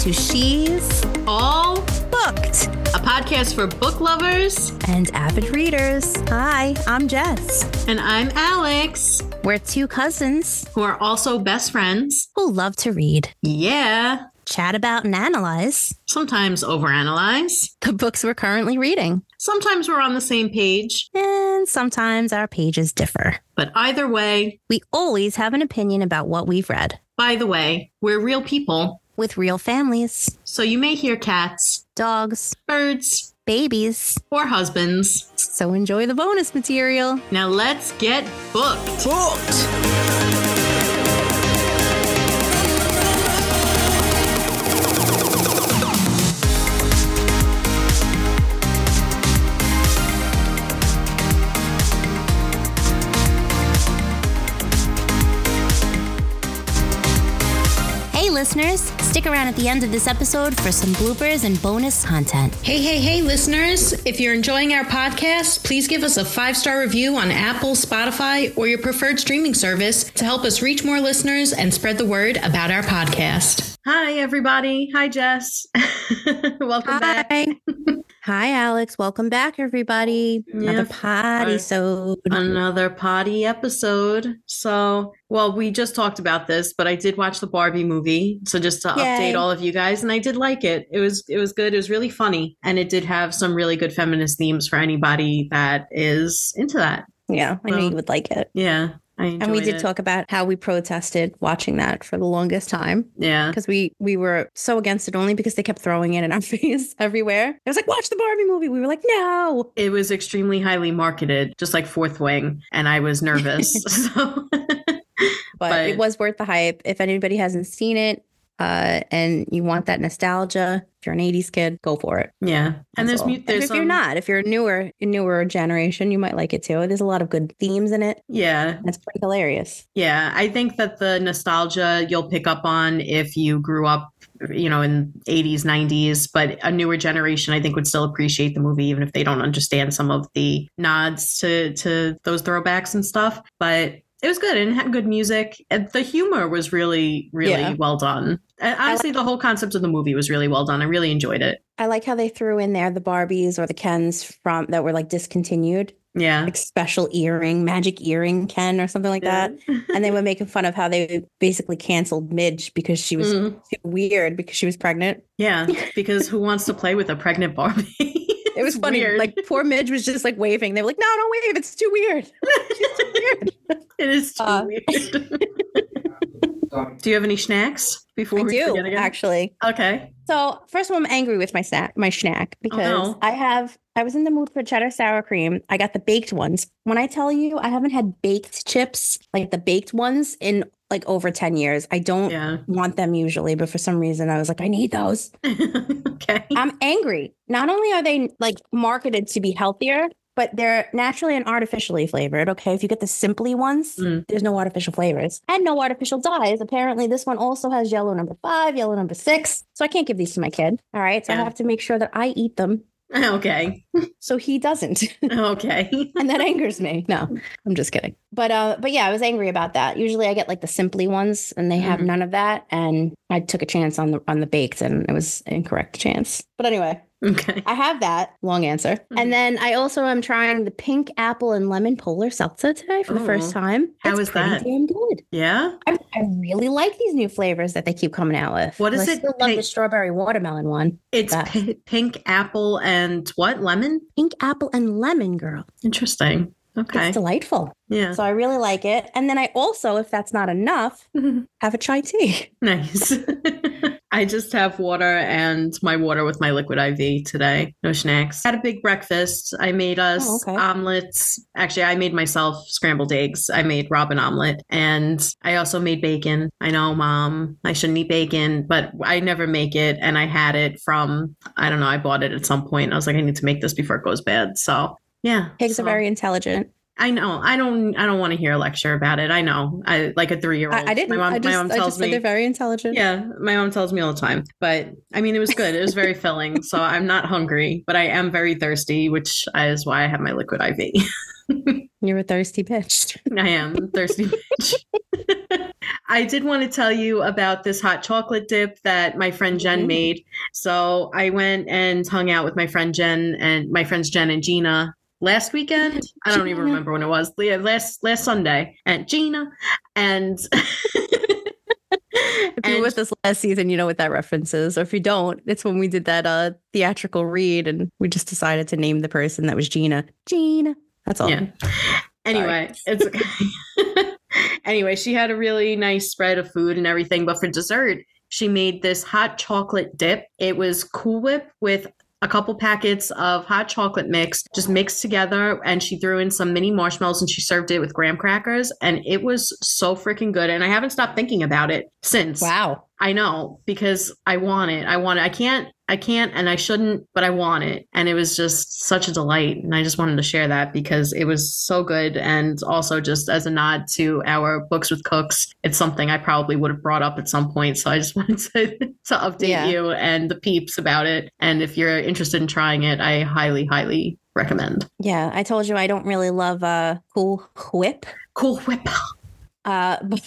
To She's All Booked a podcast for book lovers. and avid readers. Hi, I'm Jess. And I'm Alex, We're two cousins who are also best friends. who love to read, Yeah. chat about, and analyze Sometimes overanalyze. the books we're currently reading. Sometimes we're on the same page. And sometimes our pages differ. But either way, We always have an opinion about what we've read by the way, we're real people. With real families, So you may hear cats, dogs, birds, babies. or husbands. So enjoy the bonus material. Now let's get booked. Hey, listeners, stick around at the end of this episode for some bloopers and bonus content. Hey, hey, hey, listeners. If you're enjoying our podcast, please give us a five star review on Apple, Spotify, or your preferred streaming service to help us reach more listeners and spread the word about our podcast. Hi, everybody. Hi, Jess. Welcome back. Hi. Hi, Alex. Welcome back, everybody. Another Yeah, potty hi. so Another potty episode. So, well, we just talked about this, but I did watch the Barbie movie. So just to Yay. update all of you guys, and I did like it. It was it was good. It was really funny, and it did have some really good feminist themes for anybody that is into that. Yeah, I knew Well, you would like it. Yeah, And we did it. talk about how we protested watching that for the longest time Yeah, because we we were so against it only because they kept throwing it in our face everywhere. It was like, watch the Barbie movie. We were like, no. it was extremely highly marketed, just like Fourth Wing, and I was nervous. so. But, But- it was worth the hype. If anybody hasn't seen it uh, and you want that nostalgia, if you're an 80s kid, go for it. yeah, and there's That's mu- there's if you're some- not, if you're a newer newer generation, you might like it too. There's a lot of good themes in it. Yeah, It's pretty hilarious. Yeah, I think that the nostalgia you'll pick up on if you grew up, you know, in 80s, 90s, but a newer generation I think would still appreciate the movie even if they don't understand some of the nods to to those throwbacks and stuff, but it was good and had good music. And the humor was really really Yeah. well done. And honestly, the whole concept of the movie was really well done. I really enjoyed it. I like how they threw in there the Barbies or the Kens from that were like discontinued, Yeah. like special earring, magic earring Ken or something like that. And they were making fun of how they basically canceled Midge because she was Mm. weird because she was pregnant. Yeah, because who wants to play with a pregnant Barbie? It was funny. weird. Like poor Midge was just like waving. They were like, "No, don't wave. It's too weird. She's too weird." It is too Uh, weird. do you have any snacks before I we do again? actually. Okay. So first of all, I'm angry with my snack, my snack, because no. I have I was in the mood for cheddar sour cream. I got the baked ones. When I tell you I haven't had baked chips, like the baked ones, in like over 10 years. I don't Yeah. want them usually, but for some reason I was like, I need those. okay. I'm angry. Not only are they like marketed to be healthier, but they're naturally and artificially flavored. Okay. If you get the simply ones, Mm. there's no artificial flavors and no artificial dyes. Apparently, this one also has yellow number five, yellow number six. So I can't give these to my kid. All right. So I have to make sure that I eat them Okay. So he doesn't. Okay. and that angers me. No, I'm just kidding. But uh but yeah, I was angry about that. Usually I get like the simply ones and they have Mhm. none of that and I took a chance on the on the baked and it was an incorrect chance. But anyway, Okay. I have that. Long answer. Mhm. And then I also am trying the pink apple and lemon polar seltzer today for the first Oh, time. how is pretty that? Damn good. Yeah. I, I really like these new flavors that they keep coming out with. What is I it? still love the strawberry watermelon one. It's pi- pink apple and what? Lemon? Pink apple and lemon, girl. Interesting. Okay. It's delightful. Yeah. So I really like it. And then I also, if that's not enough, have a chai tea. nice. I just have water and my water with my liquid IV today. No snacks. Had a big breakfast. I made us Oh, okay. omelets. Actually, I made myself scrambled eggs. I made Robin omelet and I also made bacon. I know, mom, I shouldn't eat bacon, but I never make it. And I had it from, I don't know, I bought it at some point. I was like, I need to make this before it goes bad. So, yeah. Pigs so- are very intelligent. I know. I don't. I don't want to hear a lecture about it. I know. I like a three year old. I, I didn't. My mom, I just, my mom I tells just said me. they're very intelligent. Yeah, my mom tells me all the time. But I mean, it was good. It was very filling. So I'm not hungry, but I am very thirsty, which is why I have my liquid IV. You're a thirsty bitch. I am thirsty. bitch. I did want to tell you about this hot chocolate dip that my friend Jen Mhm. made. So I went and hung out with my friend Jen and my friends Jen and Gina last weekend. I don't even remember when it was. Last last Sunday. And Gina and If you were with us last season, you know what that reference is. Or if you don't, it's when we did that uh theatrical read and we just decided to name the person that was Gina. Gina. That's all. Yeah. Anyway, it's okay. anyway, she had a really nice spread of food and everything, but for dessert, she made this hot chocolate dip. It was Cool Whip with a couple packets of hot chocolate mix just mixed together and she threw in some mini marshmallows and she served it with graham crackers and it was so freaking good and I haven't stopped thinking about it since. Wow. I know because I want it. I want it. I can't I can't and I shouldn't, but I want it. And it was just such a delight. And I just wanted to share that because it was so good. And also just as a nod to our books with cooks, it's something I probably would have brought up at some point. So I just wanted to, to update Yeah. you and the peeps about it. And if you're interested in trying it, I highly, highly recommend. Yeah. I told you I don't really love uh cool whip. Cool whip. Uh but,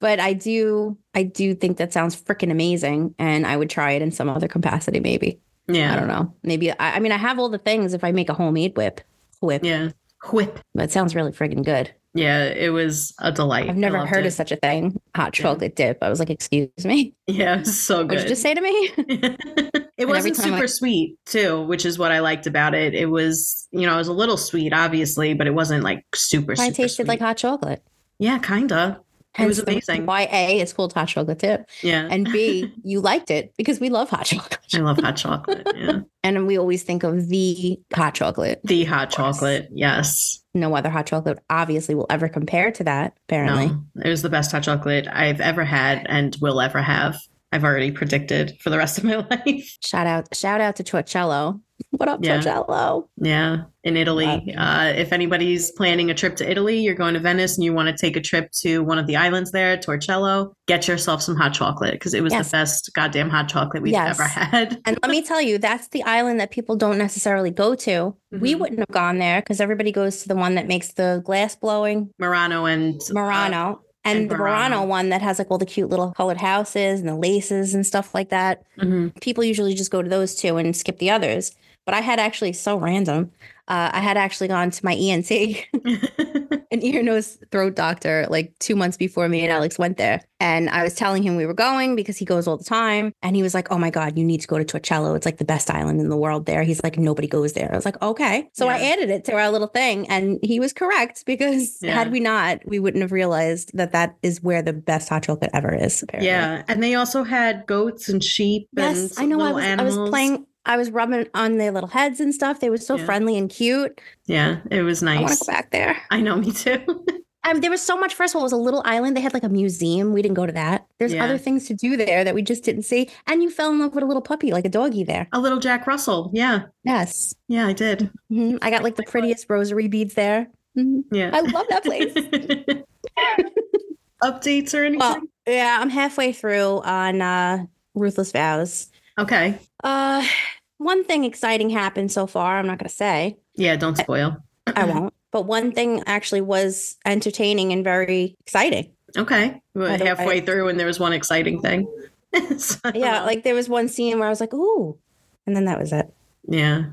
but I do I do think that sounds freaking amazing. And I would try it in some other capacity, maybe. Yeah. I don't know. Maybe I, I mean I have all the things if I make a homemade whip. Whip. Yeah. Whip. But it sounds really freaking good. Yeah. It was a delight. I've never heard it. of such a thing. Hot Yeah. chocolate dip. I was like, excuse me. Yeah. It was so What good. did you just say to me? it wasn't I- super sweet too, which is what I liked about it. It was, you know, it was a little sweet, obviously, but it wasn't like super. I super tasted sweet. like hot chocolate. Yeah, kinda. It was Hence the reason amazing. Why A, it's called hot chocolate dip. Yeah, And B, you liked it because we love hot chocolate. I love hot chocolate. Yeah, And we always think of the hot chocolate. the hot chocolate. Yes, No other hot chocolate obviously will ever compare to that, apparently. no, it was the best hot chocolate I've ever had and will ever have. I've already predicted for the rest of my life. Shout out, shout out to Torcello. What up, Yeah. Torcello? Yeah, in Italy. Uh, if anybody's planning a trip to Italy, you're going to Venice and you want to take a trip to one of the islands there, Torcello, get yourself some hot chocolate because it was Yes. the best goddamn hot chocolate we've Yes. ever had. And let me tell you, that's the island that people don't necessarily go to. We Mhm. wouldn't have gone there because everybody goes to the one that makes the glass blowing Murano and uh, Murano. and, and the Murano Murano. one that has like all the cute little colored houses and the laces and stuff like that. mhm. People usually just go to those two and skip the others. But I had actually so random. Uh, I had actually gone to my ENT, an ear, nose, throat doctor, like two months before me and Alex went there. And I was telling him we were going because he goes all the time. And he was like, Oh my God, you need to go to Torcello. It's like the best island in the world there. He's like, Nobody goes there. I was like, Okay. So I added it to our little thing. And he was correct because Yeah. had we not, we wouldn't have realized that that is where the best hot chocolate ever is. Apparently. yeah, and they also had goats and sheep Yes, and I know. I was, I animals. was playing. I was rubbing on their little heads and stuff. They were so Yeah. friendly and cute. Yeah, it was I want nice. to go back there. I know, me too. Um, there was so much. First of all, it was a little island. They had like a museum. We didn't go to that. There's Yeah. other things to do there that we just didn't see. And you fell in love with a little puppy, like a doggy there. a little Jack Russell. Yeah, Yes. yeah, I did. Mhm. I got like the prettiest rosary beads there. Mhm. Yeah, I love that place. Updates or anything? well, yeah, I'm halfway through on uh, Ruthless Vows. okay. Uh, one thing exciting happened so far. I'm not going to say. Yeah, don't spoil. I won't. But one thing actually was entertaining and very exciting. Okay. I don't- halfway I- through and there was one exciting thing. So, Yeah, like there was one scene where I was like, "Ooh," and then that was it. yeah.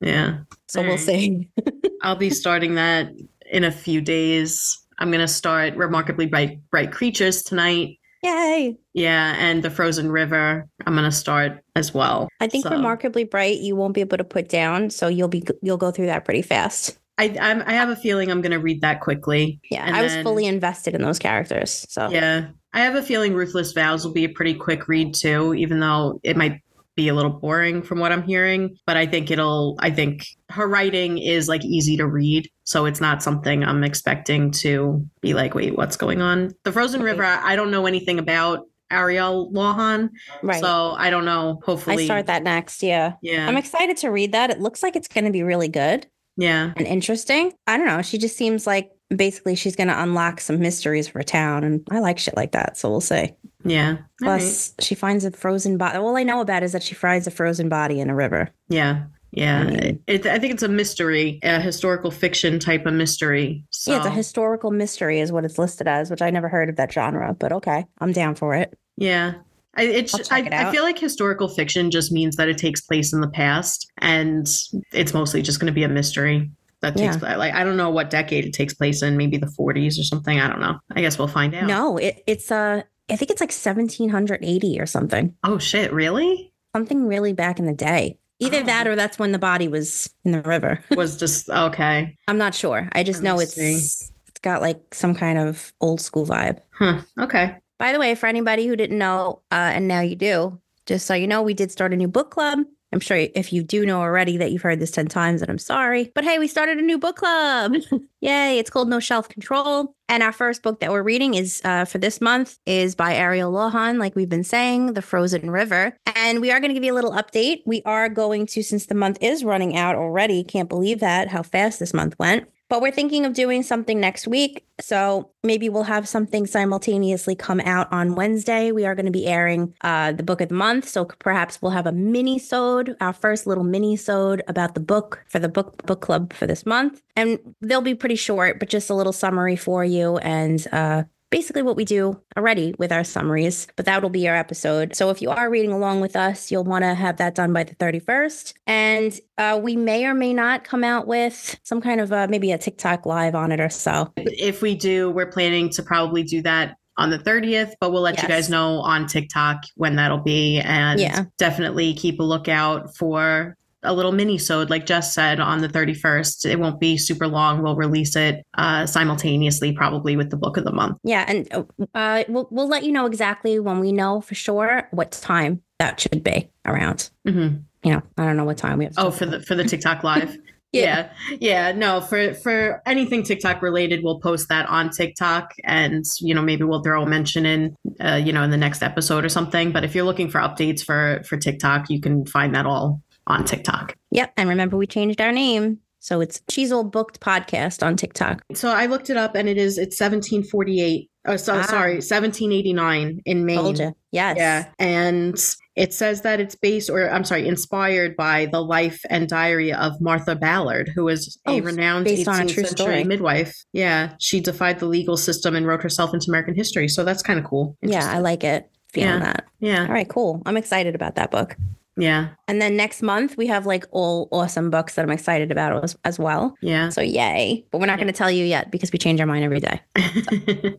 Yeah. So All we'll right. see. I'll be starting that in a few days. I'm going to start Remarkably Bright Bright Creatures tonight. Yay! Yeah, and The Frozen River. I'm going to start as well. I think So- remarkably bright. You won't be able to put down, so you'll be you'll go through that pretty fast. I I'm, I have a feeling I'm going to read that quickly. Yeah, And I was then- fully invested in those characters. So Yeah. I have a feeling Ruthless Vows will be a pretty quick read too, even though it might be a little boring from what I'm hearing. But I think it'll, I think her writing is like easy to read. So it's not something I'm expecting to be like, wait, what's going on? The Frozen. River, I don't know anything about Ariel Lawhon. right. So I don't know. Hopefully. I start that next. Yeah. Yeah. I'm excited to read that. It looks like it's going to be really good yeah. and interesting. I don't know. She just seems like basically she's going to unlock some mysteries for a town, and I like shit like that. So we'll see. Yeah. All right. Plus, she finds a frozen body. All I know about is that she finds a frozen body in a river. Yeah. Yeah, I mean- it, I think it's a mystery, a historical fiction type of mystery. So, Yeah, it's a historical mystery, is what it's listed as, which I never heard of that genre, but okay, I'm down for it. yeah. I, it's, I, it I feel like historical fiction just means that it takes place in the past, and it's mostly just going to be a mystery that takes Yeah. place. Like I don't know what decade it takes place in, maybe the 40s or something. I don't know. I guess we'll find out. No, it, it's uh, I think it's like 1780 or something, Oh shit! Really? something really back in the day. Either Oh. that or that's when the body was in the river. Was just okay. I'm not sure. I just know it's it's got like some kind of old school vibe. Huh. Okay. By the way, for anybody who didn't know, uh, and now you do, just so you know, we did start a new book club. I'm sure if you do know already that you've heard this 10 times, and I'm sorry. But hey, we started a new book club. Yay. It's called No Shelf Control. And our first book that we're reading is uh, for this month is by Ariel Lawhon, like we've been saying, The Frozen River. And we are going to give you a little update. We are going to, since the month is running out already, can't believe that, how fast this month went. But we're thinking of doing something next week. So maybe we'll have something simultaneously come out on Wednesday. We are going to be airing uh, the book of the month. So perhaps we'll have a mini-sode, our first little mini-sode about the book for the book book club for this month. And they'll be pretty short, but just a little summary for you and uh basically what we do already with our summaries, but that'll be our episode. So if you are reading along with us, you'll want to have that done by the 31st. And uh, we may or may not come out with some kind of uh, maybe a TikTok live on it or so. If we do, we're planning to probably do that on the 30th, but we'll let you guys know on TikTok when that'll be. And Yeah. definitely keep a lookout for a little mini sode, like Jess said, on the 31st. It won't be super long. We'll release it uh, simultaneously, probably with the book of the month. Yeah, and uh, we'll we'll let you know exactly when we know for sure what time that should be around. hmm You know, I don't know what time we have. Oh, for the for the TikTok live. Yeah. yeah. Yeah. No, for for anything TikTok related, we'll post that on TikTok and you know, maybe we'll throw a mention in uh, you know, in the next episode or something. But if you're looking for updates for for TikTok, you can find that all on TikTok. Yep, and remember we changed our name, so it's She's All Booked Podcast on TikTok. So I looked it up and it is it's 1748. Oh, so, Ah. sorry, 1789 in Maine. Told. Yes. Yeah. And it says that it's based, or I'm sorry, inspired by the life and diary of Martha Ballard, who was a Oh, renowned based on a 18th century story. midwife. Yeah. She defied the legal system and wrote herself into American history. So that's kind of cool. Yeah, I like it. Feeling Yeah. that. Yeah. All right, cool. I'm excited about that book. Yeah. And then next month we have like all awesome books that I'm excited about as, as well. Yeah. So yay! But we're not going to tell you yet because we change our mind every day.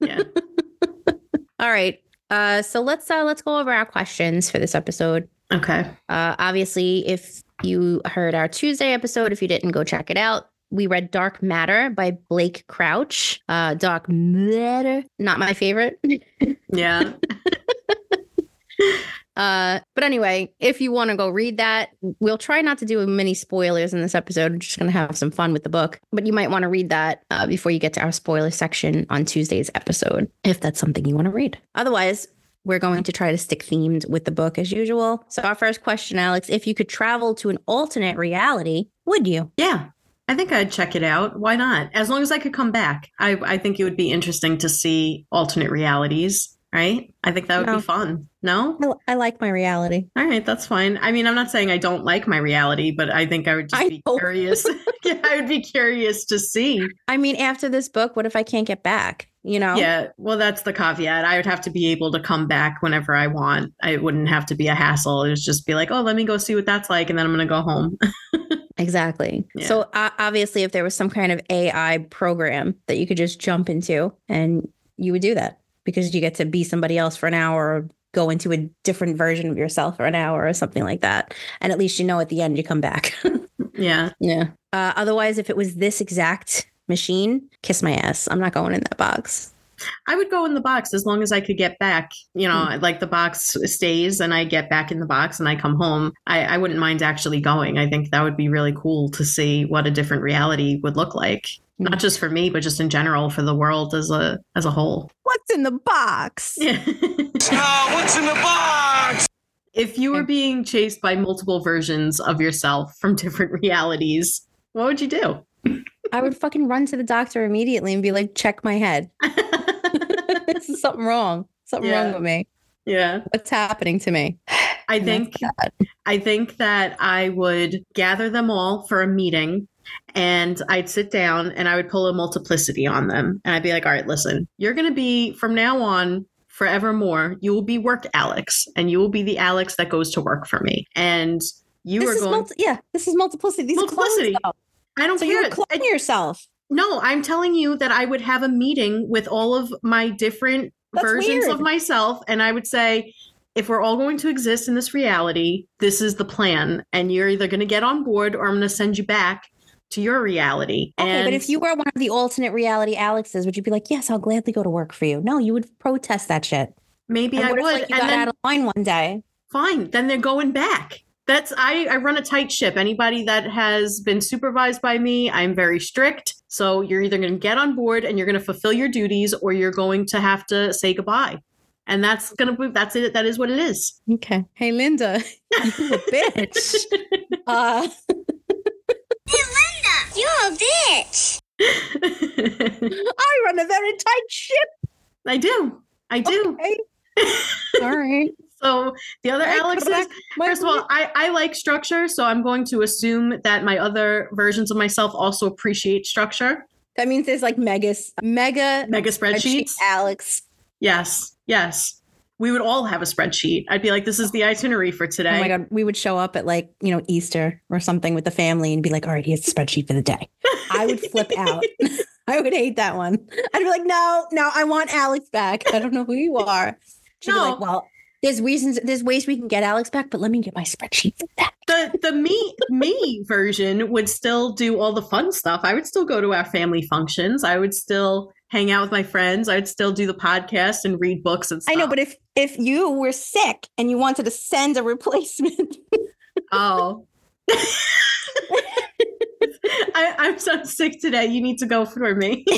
yeah. All right. Uh, so let's uh, let's go over our questions for this episode. Okay. Uh, obviously, if you heard our Tuesday episode, if you didn't, go check it out. We read Dark Matter by Blake Crouch. Uh, Dark Matter, not my favorite. Yeah. Uh, but anyway, if you want to go read that, we'll try not to do many spoilers in this episode. We're just going to have some fun with the book, but you might want to read that uh, before you get to our spoiler section on Tuesday's episode, if that's something you want to read. Otherwise, we're going to try to stick themed with the book as usual. So, our first question, Alex if you could travel to an alternate reality, would you? Yeah. I think I'd check it out. Why not? As long as I could come back. I, I think it would be interesting to see alternate realities, right? I think that would No. be fun. No? I, I like my reality. All right, that's fine. I mean, I'm not saying I don't like my reality, but I think I would just I be know. curious. yeah, I would be curious to see. I mean, after this book, what if I can't get back? You know? Yeah, well, that's the caveat. I would have to be able to come back whenever I want. I wouldn't have to be a hassle. It would just be like, oh, let me go see what that's like, and then I'm going to go home. Exactly. Yeah. So uh, obviously, if there was some kind of AI program that you could just jump into, and you would do that because you get to be somebody else for an hour or go into a different version of yourself for an hour or something like that, and at least you know at the end you come back. yeah. yeah. Uh, otherwise, if it was this exact machine, kiss my ass. I'm not going in that box. I would go in the box as long as I could get back. You know, like the box stays and I get back in the box and I come home. I, I wouldn't mind actually going. I think that would be really cool to see what a different reality would look like. Not just for me, but just in general for the world as a as a whole. What's in the box? Yeah. Ah, what's in the box? if you were being chased by multiple versions of yourself from different realities, what would you do? I would fucking run to the doctor immediately and be like, check my head. this is something wrong. Something Yeah. wrong with me. yeah. What's happening to me? I think. I think that I would gather them all for a meeting and I'd sit down and I would pull a multiplicity on them. And I'd be like, all right, listen, you're going to be from now on forevermore, you will be work Alex and you will be the Alex that goes to work for me. And you This are is going, multi- yeah, this is multiplicity. These are clones, Multiplicity. I don't So care. you're cloning I- yourself. no, I'm telling you that I would have a meeting with all of my different That's versions weird. of myself. And I would say, if we're all going to exist in this reality, this is the plan. And you're either going to get on board or I'm going to send you back to your reality. Okay, but if you were one of the alternate reality Alexes, would you be like, "Yes, I'll gladly go to work for you"? No, you would protest that shit. maybe I would, like, you and got then out of line one day. fine, then they're going back. That's I, I run a tight ship. Anybody that has been supervised by me, I'm very strict. So you're either going to get on board and you're going to fulfill your duties, or you're going to have to say goodbye. And that's gonna be that's it. That is what it is. Okay. Hey, Linda, you a bitch. uh, Linda, You're a bitch. I run a very tight ship. I do. I do. Okay. All right. So the other All right, Alex is. My- First of all, I, I like structure, so I'm going to assume that my other versions of myself also appreciate structure. that means there's like megas, mega Mega spreadsheet spreadsheets. Alex. Yes, yes. We would all have a spreadsheet. I'd be like, this is the itinerary for today. Oh my god, we would show up at like you know Easter or something with the family and be like, "All right, here's the spreadsheet for the day." I would flip out. I would hate that one. I'd be like, "No, no, I want Alex back. I don't know who you are." She'd be like, "Well, there's reasons, there's ways we can get Alex back, but let me get my spreadsheet for that." the the me me version would still do all the fun stuff. I would still go to our family functions. I would still hang out with my friends. I would still do the podcast and read books and stuff. I know, but if if you were sick and you wanted to send a replacement, oh. I, I'm so sick today. You need to go for me.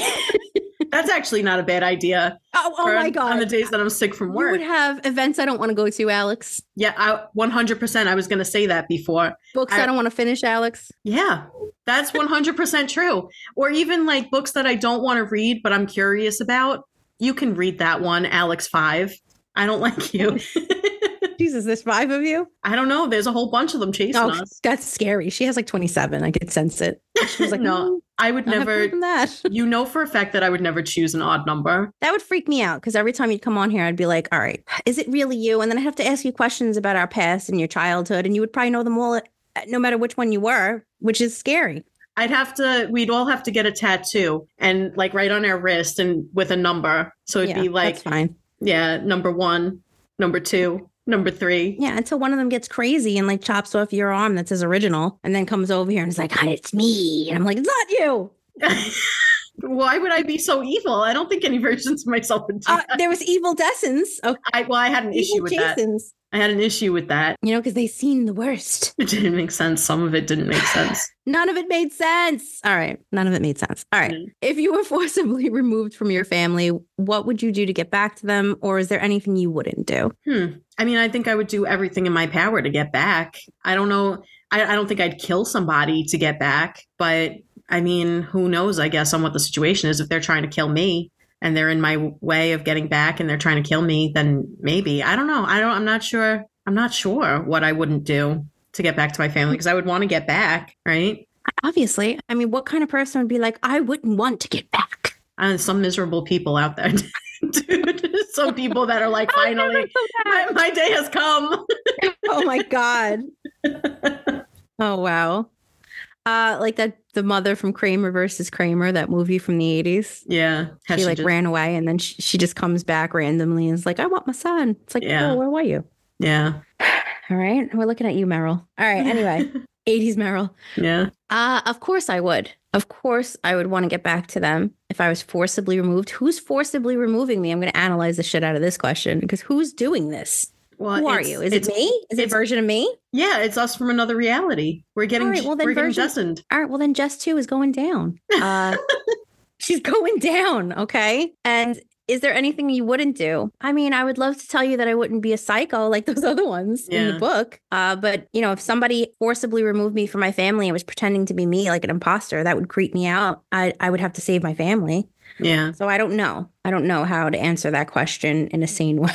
That's actually not a bad idea. oh, oh my god, On the days that I'm sick from you work. would have events I don't want to go to, Alex. yeah, I 100%. I was going to say that before. Books I, I- don't want to finish, Alex. Yeah, that's 100% true. Or even like books that I don't want to read, but I'm curious about. You can read that one, Alex 5. I don't like you. Jesus, there's five of you. I don't know. There's a whole bunch of them chasing Oh, us. that's scary. She has like 27. I could sense it. She was like, No, no, I would never, that. you know for a fact that I would never choose an odd number. That would freak me out because every time you'd come on here, I'd be like, all right, is it really you? And then I'd have to ask you questions about our past and your childhood, and you would probably know them all, uh, no matter which one you were, which is scary. I'd have to, we'd all have to get a tattoo and like right on our wrist and with a number. So it'd yeah, be like, fine. yeah, number one, number two, number three. Yeah, until one of them gets crazy and like chops off your arm that's his original, and then comes over here and is like, hi, it's me. And I'm like, it's not you. Why would I be so evil? I don't think any versions of myself would do Uh, there was evil Dessens. Okay, I, well, I had an issue evil with that. Jasons. I had an issue with that. You know, because they seen the worst. It didn't make sense. Some of it didn't make sense. None of it made sense. All right. None of it made sense. All right. Mm. If you were forcibly removed from your family, what would you do to get back to them? Or is there anything you wouldn't do? Hmm. I mean, I think I would do everything in my power to get back. I don't know. I, I don't think I'd kill somebody to get back, but I mean, who knows? I guess on what the situation is. If they're trying to kill me and they're in my way of getting back and they're trying to kill me, then maybe. I don't know. I don't. I'm not sure. I'm not sure what I wouldn't do to get back to my family because I would want to get back, right? Obviously. I mean, what kind of person would be like, I wouldn't want to get back? And some miserable people out there, dude. some people that are like, finally, my, my day has come. oh my God. Oh, wow. Uh, like that, the mother from Kramer versus Kramer, that movie from the 80s. yeah. She, she like just- ran away and then she, she just comes back randomly and is like, I want my son. It's like, Yeah. oh, where were you? yeah. All right. We're looking at you, Meryl. All right. Anyway, 80s Meryl. Yeah. Uh, of course I would. Of course I would want to get back to them if I was forcibly removed. Who's forcibly removing me? I'm going to analyze the shit out of this question because who's doing this? Well, Who are you? Is it me? Is it a version of me? Yeah, it's us from another reality. We're getting All right, well, then we're getting version- destined. All right. Well, then Jess 2 is going down. Uh, she's going down. Okay. And is there anything you wouldn't do? I mean, I would love to tell you that I wouldn't be a psycho like those other ones in the book. Uh, but, you know, if somebody forcibly removed me from my family and was pretending to be me like an imposter, that would creep me out. I, I would have to save my family. Yeah, So I don't know. I don't know how to answer that question in a sane way.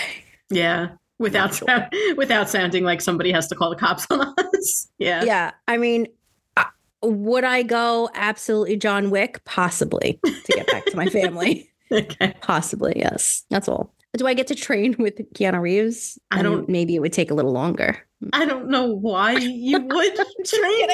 yeah. Without without sounding like somebody has to call the cops on us. Yeah. Yeah. I mean, uh, would I go absolutely John Wick? Possibly to get back to my family. Okay. Possibly, yes. That's all. Do I get to train with Keanu Reeves? I And don't- Maybe it would take a little longer. I don't know why you would train,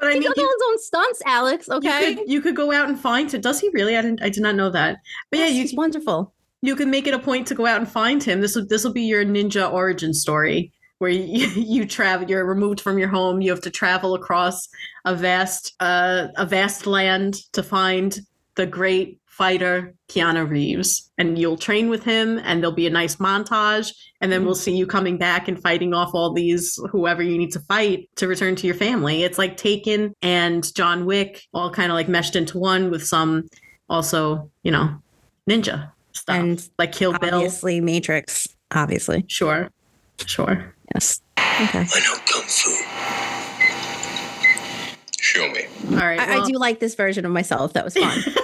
but I He mean, you, his own stunts, Alex. you Okay. could you could go out and find him. Does he really? I didn't. I did not know that. But yeah, Yes, you he's wonderful. You can make it a point to go out and find him. This will this will be your ninja origin story where you, you travel. You're removed from your home. You have to travel across a vast uh, a vast land to find the great fighter Keanu Reeves, and you'll train with him. And there'll be a nice montage, and then we'll see you coming back and fighting off all these whoever you need to fight to return to your family. It's like Taken and John Wick all kind of like meshed into one with some also you know ninja stuff And like Kill Bill. Obviously, Matrix. Obviously. Sure, sure. Yes. Okay. I know kung fu. Show me. All right. I, I do like this version of myself. That was fun.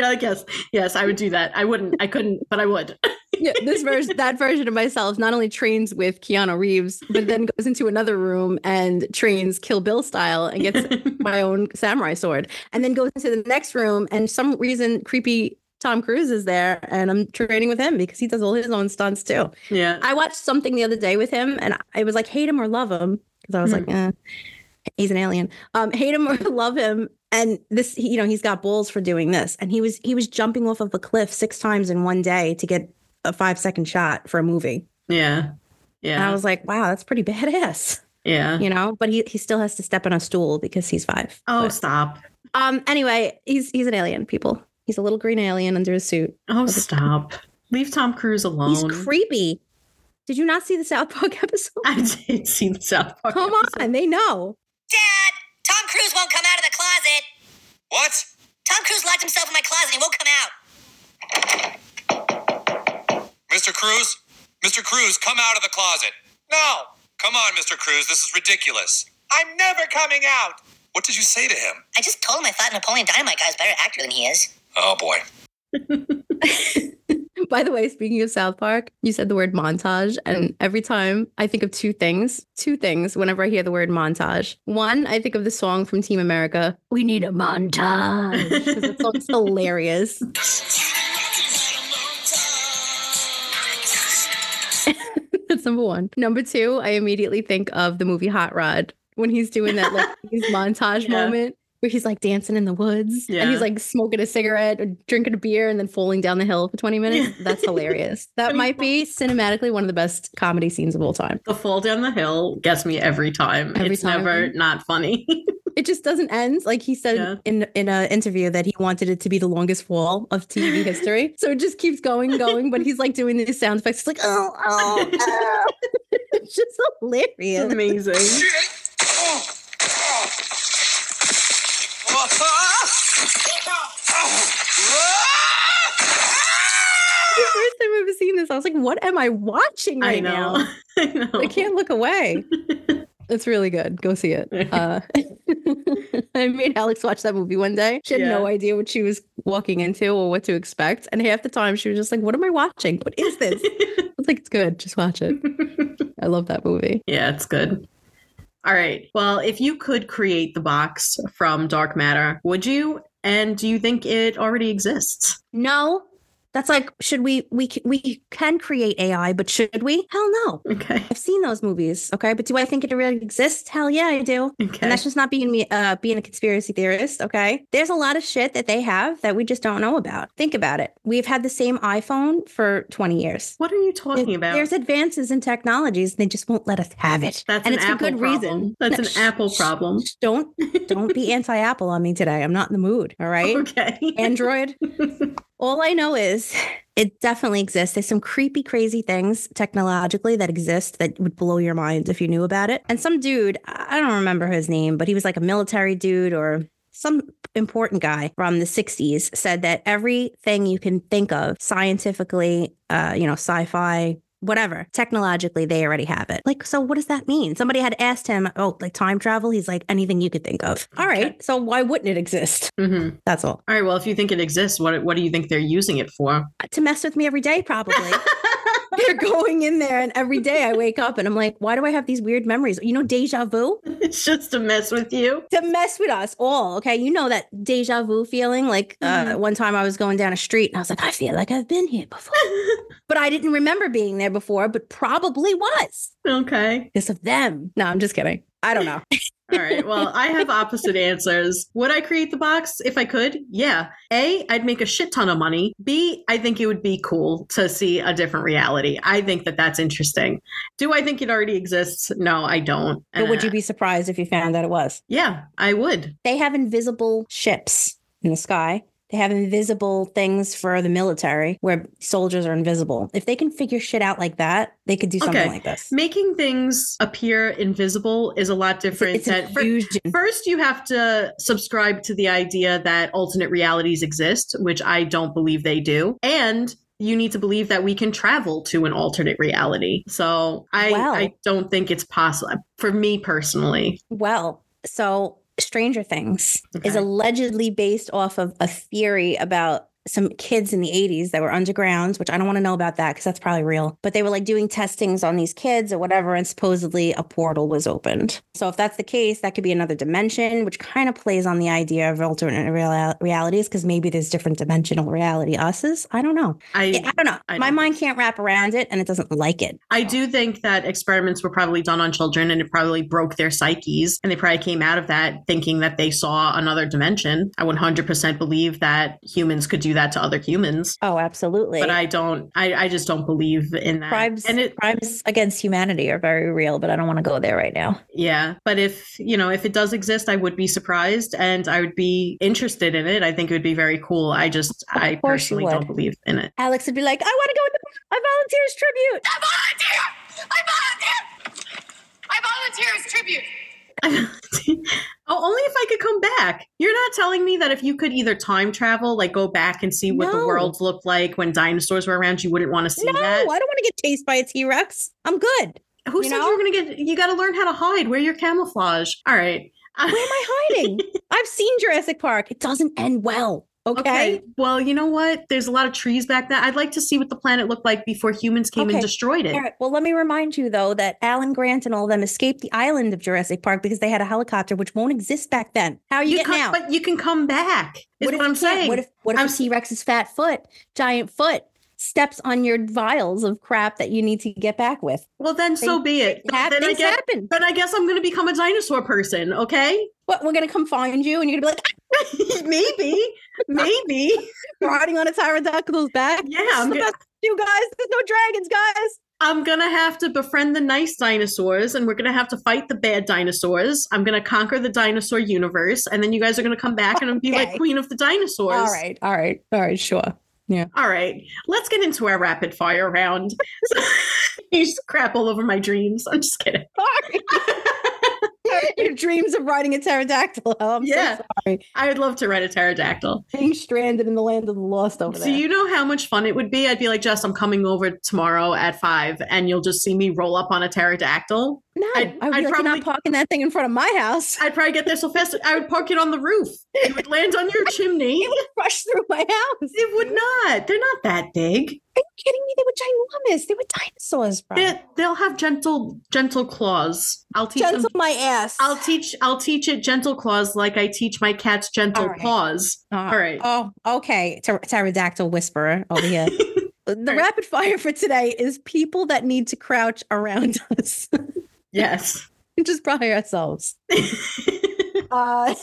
Yeah, I guess. Yes, I would do that. I wouldn't. I couldn't, but I would. yeah, this version, that version of myself, not only trains with Keanu Reeves, but then goes into another room and trains Kill Bill style and gets my own samurai sword, and then goes into the next room and some reason creepy Tom Cruise is there, and I'm training with him because he does all his own stunts too. yeah. I watched something the other day with him, and I was like, hate him or love him, because I was like, eh, he's an alien. Um, hate him or love him, and this, you know, he's got balls for doing this, and he was he was jumping off of a cliff six times in one day to get a five second shot for a movie, Yeah. and I was like, wow, that's pretty badass, Yeah. you know. But he he still has to step on a stool because he's five. Oh, But, stop. um. Anyway, he's he's an alien. People, he's a little green alien under a suit. Oh, stop. Leave Tom Cruise alone. He's creepy. Did you not see the South Park episode? I did see the South Park. Come episode. on, they know. Dad, Tom Cruise won't come out of the closet. What? Tom Cruise locked himself in my closet. He won't come out. Mr. Cruise? Mr. Cruise, come out of the closet. No. Come on, Mr. Cruise. This is ridiculous. I'm never coming out. What did you say to him? I just told him I thought Napoleon Dynamite guy's a better actor than he is. Oh, boy. By the way, speaking of South Park, you said the word montage, and every time I think of two things, two things whenever I hear the word montage. One, I think of the song from Team America, We Need a Montage, because that song's hilarious. That's number one. Number two, I immediately think of the movie Hot Rod when he's doing that like montage Yeah. moment where he's like dancing in the woods and he's like smoking a cigarette or drinking a beer and then falling down the hill for 20 minutes. Yeah. That's hilarious. That When he might be cinematically one of the best comedy scenes of all time. The fall down the hill gets me every time. Every it's time. never not funny. It just doesn't end. Like he said Yeah. in in an interview that he wanted it to be the longest fall of TV history. So it just keeps going, going. But he's like doing these sound effects. It's like oh, oh, oh. it's just hilarious. Amazing. First time I've ever seen this, I was like, "What am I watching right I now? I know. I can't look away." It's really good. Go see it. Uh, I made Alex watch that movie one day. She had no idea what she was walking into or what to expect, and half the time she was just like, "What am I watching? What is this?" I was like, "It's good. Just watch it." I love that movie. Yeah, it's good. All right. Well, if you could create the box from dark matter, would you? And do you think it already exists? No, that's like, should we? We we can create AI, but should we? Hell no. Okay. I've seen those movies. Okay, but do I think it really exists? Hell yeah, I do. Okay. And that's just not being me, uh, being a conspiracy theorist. Okay, there's a lot of shit that they have that we just don't know about. Think about it. We've had the same iPhone for 20 years. what are you talking about? There's advances in technologies, they just won't let us have it. That's and an it's for Apple good problem. reason. That's No, an sh- Apple problem. sh- Don't don't be anti-Apple on me today. I'm not in the mood. All right. Okay. Android. All I know is it definitely exists. There's some creepy, crazy things technologically that exist that would blow your mind if you knew about it. And some dude, I don't remember his name, but he was like a military dude or some important guy from the 60s said that everything you can think of scientifically, uh, you know, sci-fi, whatever, technologically, they already have it. Like, so what does that mean? Somebody had asked him, oh, like time travel? He's like, anything you could think of. All Okay. right. So why wouldn't it exist? Mhm. That's all. All right. Well, if you think it exists, what what do you think they're using it for? To mess with me every day, probably. they're going in there, and every day I wake up and I'm like, why do I have these weird memories? You know, deja vu It's just to mess with you. to mess with us all. Okay, you know that deja vu feeling. Like uh, Mhm. one time I was going down a street and I was like, I feel like I've been here before, but I didn't remember being there before, but probably was okay. because of them. No, I'm just kidding. I don't know. All right. Well, I have opposite answers. Would I create the box if I could? Yeah. A, I'd make a shit ton of money. B, I think it would be cool to see a different reality. I think that that's interesting. Do I think it already exists? No, I don't. But would Uh, you be surprised if you found that it was? Yeah, I would. They have invisible ships in the sky. They have invisible things for the military where soldiers are invisible. If they can figure shit out like that, they could do something Okay. like this. Making things appear invisible is a lot different. it's than- fir- First, you have to subscribe to the idea that alternate realities exist, which I don't believe they do. And you need to believe that we can travel to an alternate reality. So I, I don't think it's possible for me personally. Well, so Stranger Things is allegedly based off of a theory about some kids in the 80s that were underground, which I don't want to know about that because that's probably real. But they were like doing testings on these kids or whatever, and supposedly a portal was opened. So if that's the case, that could be another dimension, which kind of plays on the idea of alternate real- realities because maybe there's different dimensional reality us's. I don't know. I, I don't know. I My don't- mind can't wrap around it and it doesn't like it. I do think that experiments were probably done on children and it probably broke their psyches. And they probably came out of that thinking that they saw another dimension. I 100% believe that humans could do that to other humans. Oh, absolutely. But I don't, I, I just don't believe in that. crimes and it, crimes against humanity are very real, but I don't want to go there right now. yeah. But if, you know, if it does exist, I would be surprised and I would be interested in it. I think it would be very cool. I just, I personally don't believe in it. Alex would be like, I want to go with the a volunteers tribute. I volunteer! I volunteer! I volunteer as tribute. oh, only if I could come back. You're not telling me that if you could either time travel, like go back and see what the world looked like when dinosaurs were around, you wouldn't want to see No, that. I don't want to get chased by a T Rex. I'm good. Who you said know? you were gonna get? You got to learn how to hide. Wear your camouflage. All right. Where am I hiding? I've seen Jurassic Park. It doesn't end well. Okay. Well, you know what? There's a lot of trees back there. I'd like to see what the planet looked like before humans came Okay. and destroyed it. All right. Well, let me remind you though that Alan Grant and all of them escaped the island of Jurassic Park because they had a helicopter which won't exist back then. How are you, You getting come, out? but you can come back. Is what, if I'm saying. What if what if I'm a s- T Rex's fat foot, giant foot, steps on your vials of crap that you need to get back with? well, then so be it. Have, then I guess. happen. Then I guess I'm going to become a dinosaur person. Okay. What we're gonna come find you and you're gonna be like maybe, maybe. riding on a pterodactyl's back. Yeah, I'm gonna, you guys. There's no dragons, guys. I'm gonna have to befriend the nice dinosaurs, and we're gonna have to fight the bad dinosaurs. I'm gonna conquer the dinosaur universe, and then you guys are gonna come back and be like queen of the dinosaurs. All right, all right, all right, sure. All right, let's get into our rapid fire round. you just crap all over my dreams. I'm just kidding. Sorry. Your dreams of riding a pterodactyl. Oh, I'm Yeah. so sorry. I would love to ride a pterodactyl. Being stranded in the land of the lost over So there. you know how much fun it would be? I'd be like, Jess, I'm coming over tomorrow at five, and you'll just see me roll up on a pterodactyl. no, I'd- I would I'd like, probably- not parking that thing in front of my house. I'd probably get there so fast, I would park it on the roof. It would land on your chimney. It would rush through my house. It would not. They're not that big. Are you kidding me? They were ginormous. They were dinosaurs, bro. They, they'll have gentle, gentle claws. I'll teach Gentle them. my ass. I'll teach. I'll teach it gentle claws like I teach my cats gentle All right. paws. Uh, All right. Oh, okay. Pter- pterodactyl whisperer over here. the right. rapid fire for today is people that need to crouch around us, Yes. just by ourselves. Uh,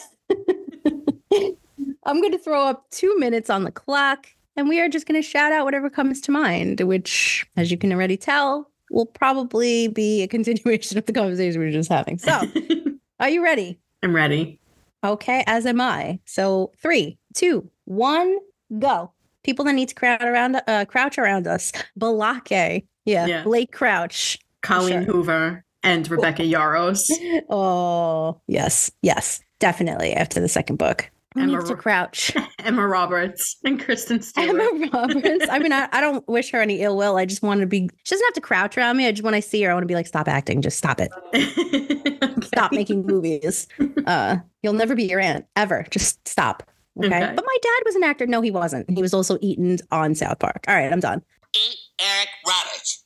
I'm going to throw up two minutes on the clock, and we are just going to shout out whatever comes to mind, which, as you can already tell, will probably be a continuation of the conversation we were just having. So, are you ready? I'm ready. Okay, as am I. So, three, two, one, go. People that need to crowd around, uh, crouch around us. Balake, yeah, Yeah. Blake Crouch. Colleen Sure. Hoover and Rebecca Yarros. Oh, yes, yes, definitely. After the second book, Emma needs to crouch? Emma Roberts and Kristen Stewart. Emma Roberts. I mean, I, I don't wish her any ill will. I just want to be. She doesn't have to crouch around me. I just when I see her, I want to be like, stop acting. Just stop it. Stop making movies. Uh, you'll never be your aunt ever. Just stop. Okay? Okay. But my dad was an actor. No, he wasn't. He was also eaten on South Park. All right, I'm done. Eat Eric Roberts.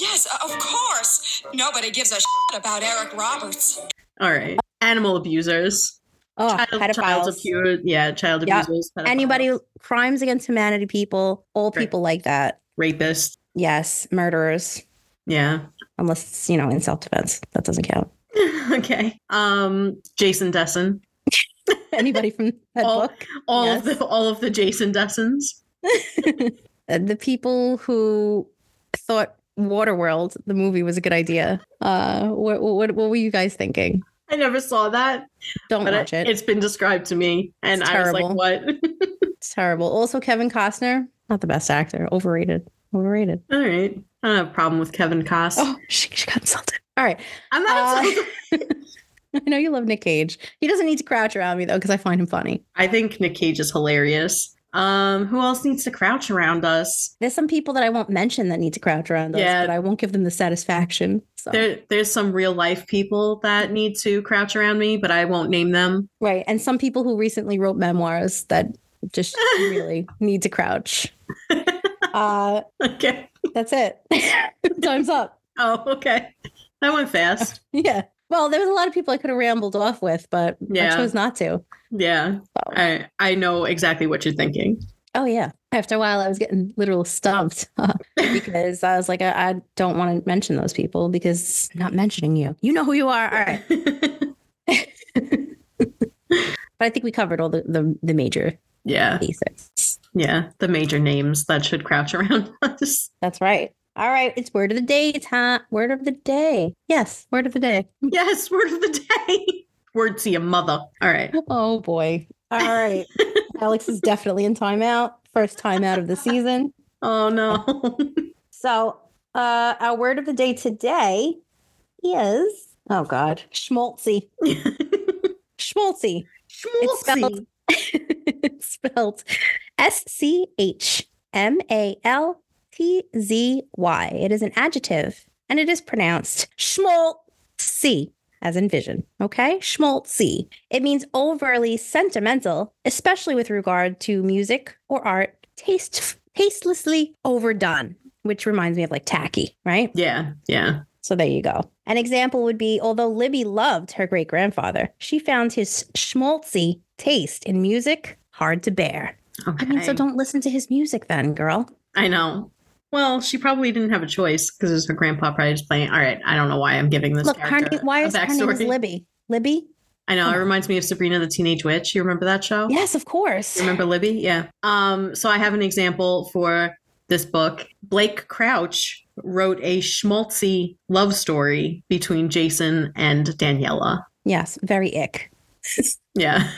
Yes, of course. Nobody gives a shit about Eric Roberts. All right. Animal abusers. Oh, Child, child pedophiles. Yeah, child Yep. abusers. pedophiles, Anybody, crimes against humanity people, all Right. people like that. Rapists. Yes, murderers, Yeah. unless it's, you know, in self defense. That doesn't count. okay. Um, Jason Dessen. Anybody from that All- book? All Yes. of the all of the Jason Dessens. Uh, the people who thought Waterworld, the movie, was a good idea. Uh, what, what, what were you guys thinking? I never saw that, Don't watch it, it. has been described to me, and It's I was like, "What?" It's terrible. Also, Kevin Costner, not the best actor. Overrated. Overrated. all right. I don't have a problem with Kevin Costner. Oh, she, she got insulted. All right. I'm not. Uh, upset. I know you love Nick Cage. He doesn't need to crouch around me though, because I find him funny. I think Nick Cage is hilarious. Um, who else needs to crouch around us? There's some people that I won't mention that need to crouch around us, Yeah. but I won't give them the satisfaction. So There, there's some real life people that need to crouch around me, but I won't name them. right, and some people who recently wrote memoirs that just really need to crouch. Uh, Okay. that's it. Time's up. Oh, okay. That went fast. Yeah. Well, there was a lot of people I could have rambled off with, but Yeah. I chose not to. Yeah. So- I I know exactly what you're thinking. Oh yeah. After a while, I was getting literal stumped uh, because I was like, I, I don't want to mention those people because I'm not mentioning you. You know who you are. All right. But I think we covered all the the, the major yeah. basics. Yeah. The major names that should crouch around us. That's right. All right. It's word of the day It's time. Word of the day. Yes. Word of the day. Yes, word of the day. Word to your mother. All right. Oh boy. All right. Alex is definitely in timeout. First timeout of the season. Oh no. So, uh, our word of the day today is oh god, schmaltzy. Schmaltzy. It's spelled it's spelled S C H M A L T Z Y. It is an adjective and it is pronounced schmaltzy as in vision. Okay? Schmaltzy. It means overly sentimental, especially with regard to music or art, taste tastelessly overdone, which reminds me of like tacky, right? Yeah. Yeah. So there you go. An example would be although Libby loved her great grandfather, she found his schmaltzy taste in music hard to bear. Okay. I mean, so don't listen to his music then, girl. I know. Well, she probably didn't have a choice because it was her grandpa probably just playing. All right, I don't know why I'm giving this Look, her name, why is her name. Libby? Libby? I know it reminds me of Sabrina the Teenage Witch. You remember that show? Yes, of course. You remember Libby? Yeah. Um. So I have an example for this book. Blake Crouch wrote a schmaltzy love story between Jason and Daniela. Yes, very ick. Yeah.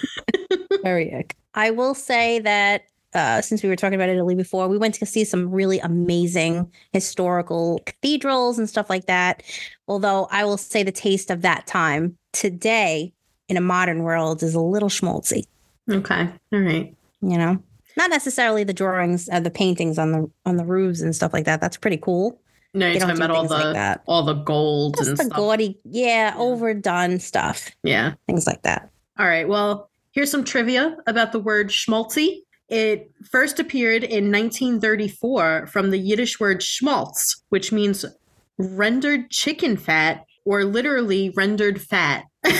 Very ick. I will say that uh, since we were talking about Italy before, we went to see some really amazing historical cathedrals and stuff like that. Although I will say the taste of that time today in a modern world is a little schmaltzy, Okay. All right. you know? Not necessarily the drawings, uh, the paintings on the on the roofs and stuff like that. That's pretty cool. No, you're talking about all things like the that. all the gold Just and the stuff. gaudy, yeah, Yeah. overdone stuff, Yeah. things like that. All right. Well, here's some trivia about the word schmaltzy. It first appeared in 1934 from the Yiddish word schmaltz, which means rendered chicken fat or literally rendered fat.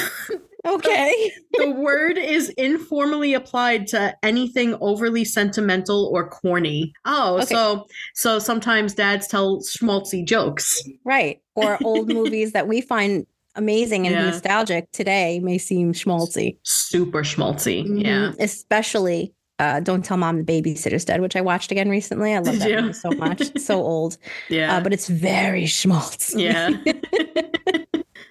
Okay. the word is informally applied to anything overly sentimental or corny. Oh, Okay. so so sometimes dads tell schmaltzy jokes. Right. Or old movies that we find amazing and Yeah. nostalgic today may seem schmaltzy. Super schmaltzy. Yeah. Mm-hmm. Especially uh, Don't Tell Mom the Babysitter's Dead, which I watched again recently. I love Did that you? movie so much. It's so old, Yeah. uh, but it's very schmaltz. yeah.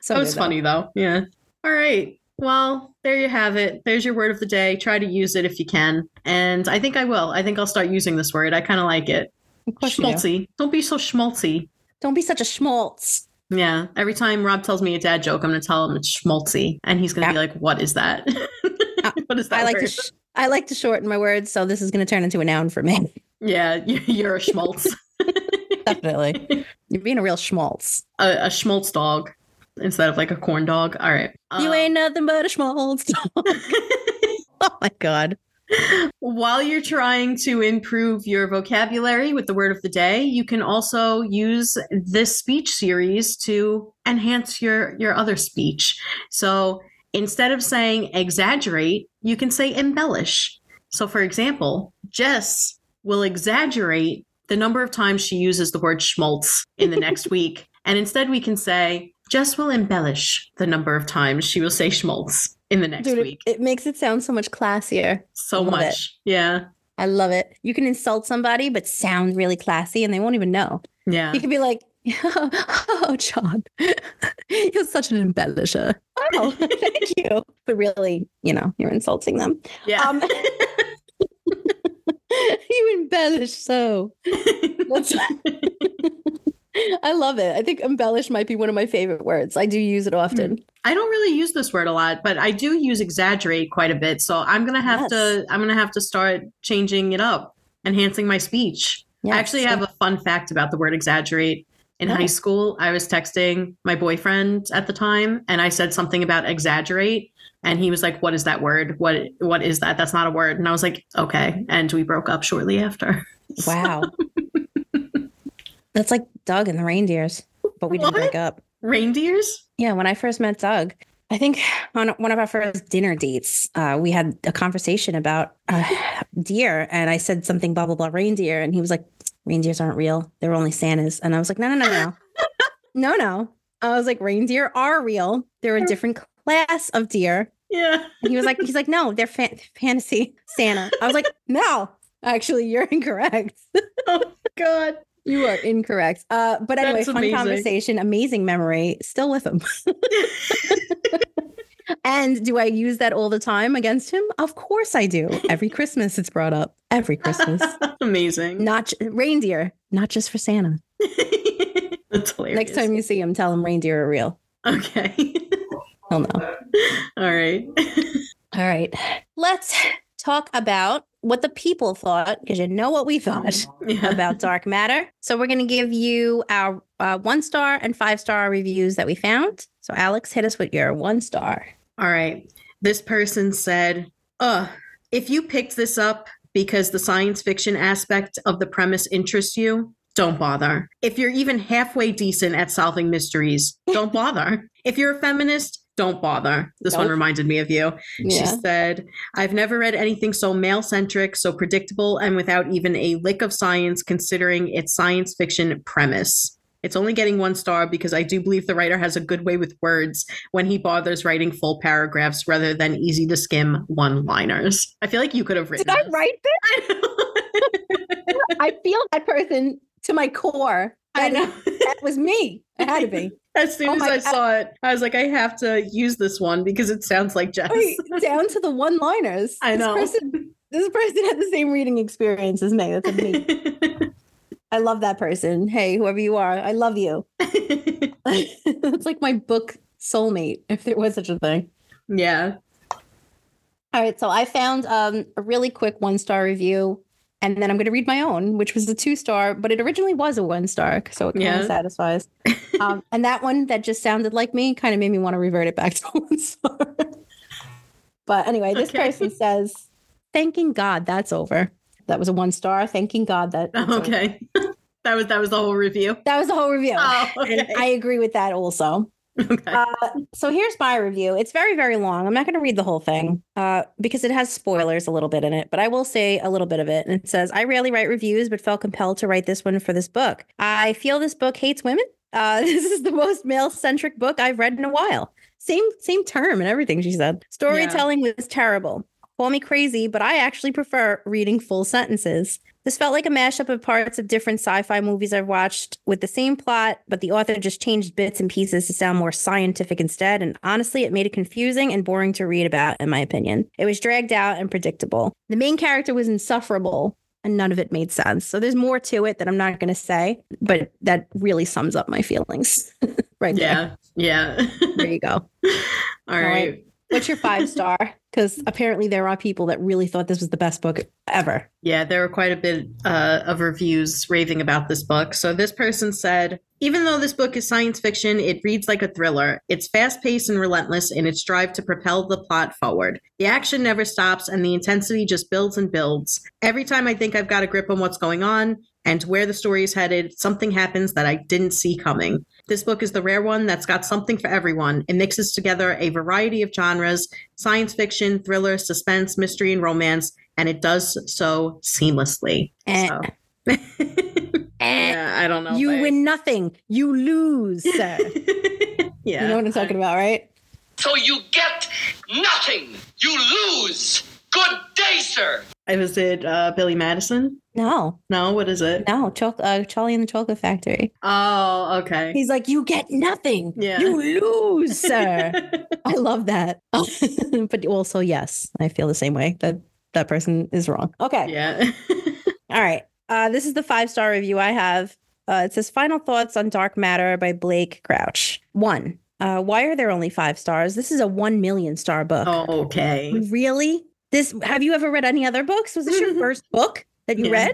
so that was good, funny though. Yeah. All right. Well, there you have it. There's your word of the day. Try to use it if you can. And I think I will. I think I'll start using this word. I kind of like it. Of course do. Schmaltzy. Don't be so schmaltzy. Don't be such a schmaltz. Yeah. Every time Rob tells me a dad joke, I'm going to tell him it's schmaltzy. And he's going to Yeah. be like, what is that? what is that I like to sh- I like to shorten my words, so this is going to turn into a noun for me. yeah. you- You're a schmaltz. Definitely, you're being a real schmaltz. a, a schmaltz dog instead of like a corn dog. All right. you Um, ain't nothing but a schmaltz. Dog. oh my god. While you're trying to improve your vocabulary with the word of the day, you can also use this speech series to enhance your your other speech. So instead of saying exaggerate, you can say embellish. So for example, Jess will exaggerate the number of times she uses the word schmaltz in the next week. And instead we can say Jess will embellish the number of times she will say schmaltz in the next Dude, week. it makes it sound so much classier. so love it. much. Yeah. I love it. You can insult somebody, but sound really classy, and they won't even know. Yeah. You could be like, "Oh, John, you're such an embellisher." Oh, thank you. But really, you know, you're insulting them. Yeah. Um, you embellish so. That's- I love it. I think embellish might be one of my favorite words. I do use it often. I don't really use this word a lot, but I do use exaggerate quite a bit. So I'm gonna have to I'm gonna have to start changing it up, enhancing my speech. I actually have a fun fact about the word exaggerate. In Oh. high school, I was texting my boyfriend at the time and I said something about exaggerate and he was like, "What is that word? What what is that? That's not a word." And I was like, "Okay." And we broke up shortly after. Wow. That's like Doug and the reindeers, but we didn't What? break up. Reindeers? Yeah, when I first met Doug, I think on one of our first dinner dates, uh, we had a conversation about uh, deer, and I said something blah blah blah reindeer, and he was like, "Reindeers aren't real; they're only Santas." And I was like, "No, no, no, no, no, no." I was like, "Reindeer are real; they're a different class of deer." Yeah. And he was like, "He's like, no, they're fan- fantasy Santa." I was like, "No, actually, you're incorrect." Oh God. You are incorrect. Uh, but anyway, That's fun amazing. conversation, amazing memory, still with him. and do I use that all the time against him? Of course I do. Every Christmas it's brought up. Every Christmas. Amazing. not reindeer, not just for Santa. That's hilarious. Next time you see him, tell him reindeer are real. Okay. He'll know. All right. All right. Let's talk about what the people thought, because you know what we thought. Yeah. about dark matter. So we're going to give you our uh, one star and five star reviews that we found. So Alex, hit us with your one star. All right. This person said, "Uh, if you picked this up because the science fiction aspect of the premise interests you, don't bother. If you're even halfway decent at solving mysteries, don't bother. If you're a feminist, don't bother. This one reminded me of you. She said, I've never read anything so male centric, so predictable, and without even a lick of science considering its science fiction premise. It's only getting one star because I do believe the writer has a good way with words when he bothers writing full paragraphs rather than easy to skim one liners. I feel like you could have written Did I write this? I feel that person to my core. I That, know. that was me. It had to be. As soon Oh as I God. saw it, I was like, I have to use this one because it sounds like Jess. Wait, down to the one liners. I know. This person, this person had the same reading experience as me. That's me. I love that person. Hey, whoever you are, I love you. it's like my book soulmate, if there was such a thing. yeah. All right, so I found um, a really quick one star review, and then I'm going to read my own, which was a two star, but it originally was a one star, so it kind Yeah. of satisfies. um, and that one that just sounded like me kind of made me want to revert it back to one star. but anyway, this Okay. person says, "Thanking God that's over." That was a one star. Thanking God that. Okay. that was that was the whole review. That was the whole review. Oh, And okay. I agree with that also. okay. Uh, so here's my review. It's very, very long. I'm not going to read the whole thing uh, because it has spoilers a little bit in it, but I will say a little bit of it. And it says, I rarely write reviews, but felt compelled to write this one for this book. I feel this book hates women. Uh, this is the most male centric book I've read in a while. Same, same term and everything she said. Storytelling was terrible. Call me crazy, but I actually prefer reading full sentences. This felt like a mashup of parts of different sci fi movies I've watched with the same plot, but the author just changed bits and pieces to sound more scientific instead. And honestly, it made it confusing and boring to read about, in my opinion. It was dragged out and predictable. The main character was insufferable. And none of it made sense. So there's more to it that I'm not going to say, but that really sums up my feelings right there. yeah. Yeah. There you go. All right. What's your five star? Because apparently there are people that really thought this was the best book ever. Yeah, there were quite a bit uh, of reviews raving about this book. So this person said, even though this book is science fiction, it reads like a thriller. It's fast paced and relentless in its drive to propel the plot forward. The action never stops and the intensity just builds and builds. Every time I think I've got a grip on what's going on and where the story is headed, something happens that I didn't see coming. This book is the rare one that's got something for everyone. It mixes together a variety of genres science fiction, thriller, suspense, mystery, and romance, and it does so seamlessly. Eh. So. Eh. yeah, I don't know. You I- win nothing. You lose, yeah. You know what I'm talking about, right? So you get nothing. You lose. Good day, sir. I was it uh, Billy Madison? No, No, what is it? no. Choc- uh, Charlie and the Chocolate Factory. Oh, okay. He's like, you get nothing. Yeah. You lose, sir. I love that. but also, yes, I feel the same way that that person is wrong. Okay. yeah. All right. Uh, this is the five star review I have. Uh, it says Final Thoughts on Dark Matter by Blake Crouch. One. Uh, why are there only five stars? This is a one million star book. oh, okay. Really? This have you ever read any other books? Was this your mm-hmm. first book that you Yeah.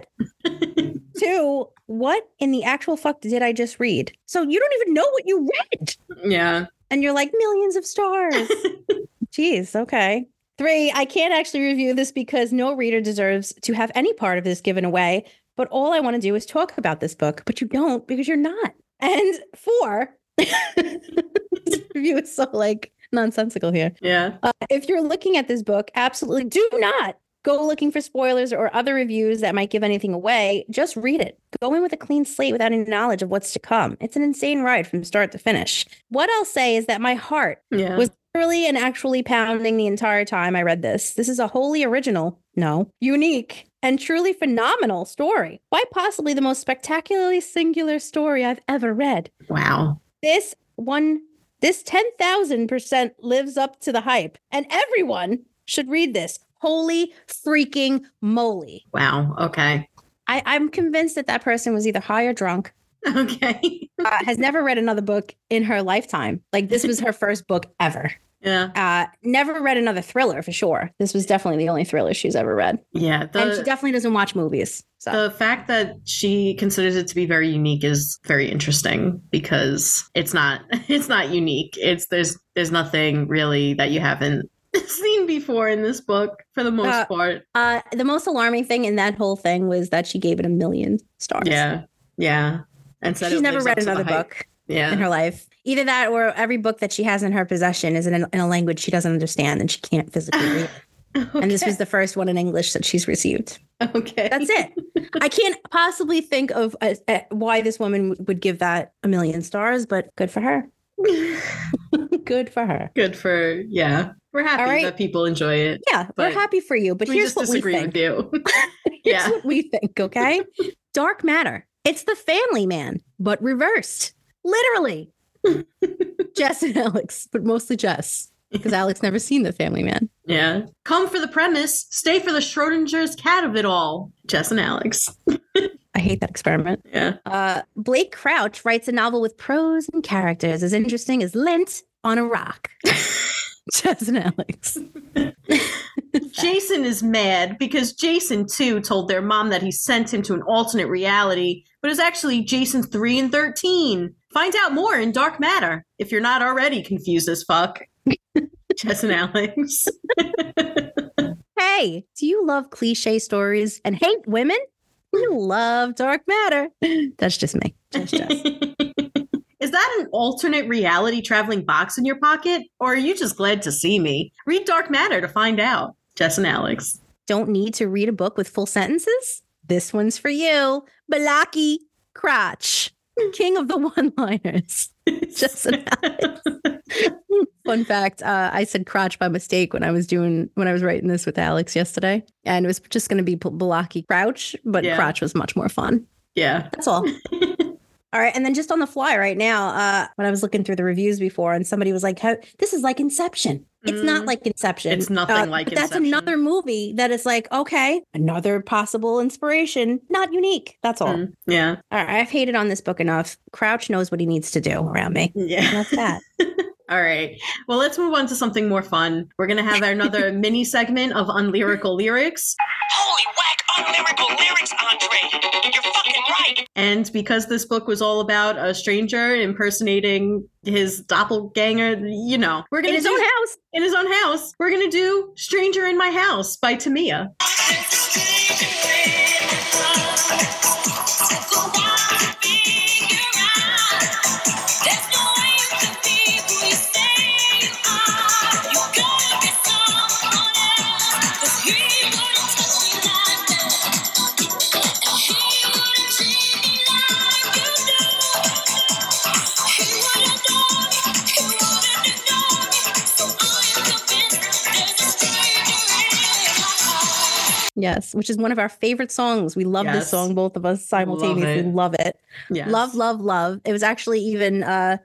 read? Two, what in the actual fuck did I just read? So you don't even know what you read. Yeah. And you're like millions of stars. Jeez, okay. Three, I can't actually review this because no reader deserves to have any part of this given away. But all I want to do is talk about this book, but you don't because you're not. And four, this review is so like nonsensical here. Yeah. Uh, if you're looking at this book, absolutely do not go looking for spoilers or other reviews that might give anything away. Just read it. Go in with a clean slate without any knowledge of what's to come. It's an insane ride from start to finish. What I'll say is that my heart Yeah. was literally and actually pounding the entire time I read this. This is a wholly original, no, unique, and truly phenomenal story. Quite possibly the most spectacularly singular story I've ever read. wow. This one, this 10,000% lives up to the hype, and everyone should read this. Holy freaking moly. Wow. Okay. I, I'm convinced that that person was either high or drunk, Okay. uh, has never read another book in her lifetime. Like, this was her first book ever. Yeah. Uh, never read another thriller for sure. This was definitely the only thriller she's ever read. Yeah. and she definitely doesn't watch movies. So, the fact that she considers it to be very unique is very interesting because it's not it's not unique. It's there's there's nothing really that you haven't seen before in this book for the most Uh, part. uh, the most alarming thing in that whole thing was that she gave it a million stars. Yeah. Yeah. And said She's never read the another book. Yeah. in her life. Either that or every book that she has in her possession is in a, in a language she doesn't understand and she can't physically read. And this was the first one in English that she's received. okay. That's it. I can't possibly think of uh uh why this woman would give that a million stars, but good for her. good for her. good for yeah. We're happy right. that people enjoy it. Yeah, we're happy for you. But here's just what we think. with you. Yeah. what we think, okay? Dark matter. It's the family man, but reversed. Literally. Jess and Alex, but mostly Jess. Because Alex never seen the family man. Yeah. Come for the premise, stay for the Schrodinger's cat of it all. Jess and Alex. I hate that experiment. Yeah. Uh, Blake Crouch writes a novel with prose and characters as interesting as lint on a rock. Jess and Alex. Jason is mad because Jason too told their mom that he sent him to an alternate reality, but it's actually Jason 3 and 13. Find out more in Dark Matter if you're not already confused as fuck. Jess and Alex. Hey, do you love cliche stories and hate women? You love dark matter. That's just me. Just. Is that an alternate reality traveling box in your pocket? Or are you just glad to see me? Read Dark Matter to find out. Jess and Alex. Don't need to read a book with full sentences? This one's for you. Balaki Crotch, king of the one-liners. And Alex. Fun fact, uh, I said crotch by mistake when I was doing when I was writing this with Alex yesterday, and it was just going to be Balaki Crouch, but Yeah. crotch was much more fun. Yeah. That's all. all right, and then just on the fly right now, uh, when I was looking through the reviews before, and somebody was like, "How- "This is like Inception." It's not Mm. like Inception. It's nothing Uh, like That's Inception. another movie that is like, okay, another possible inspiration, not unique. That's all. Mm, yeah. All right, I've hated on this book enough. Crouch knows what he needs to do around me. Yeah. And that's that. All right. Well, let's move on to something more fun. We're going to have another mini segment of unlyrical lyrics. Holy whack, unlyrical lyrics, Andre. You're fucking right. And because this book was all about a stranger impersonating his doppelganger, you know, we're going In his do own house. in his own house. We're going to do Stranger in My House by Tamia. Yes, which is one of our favorite songs. We love Yes. this song, both of us simultaneously it. love it. Yes. Love, love, love. It was actually even uh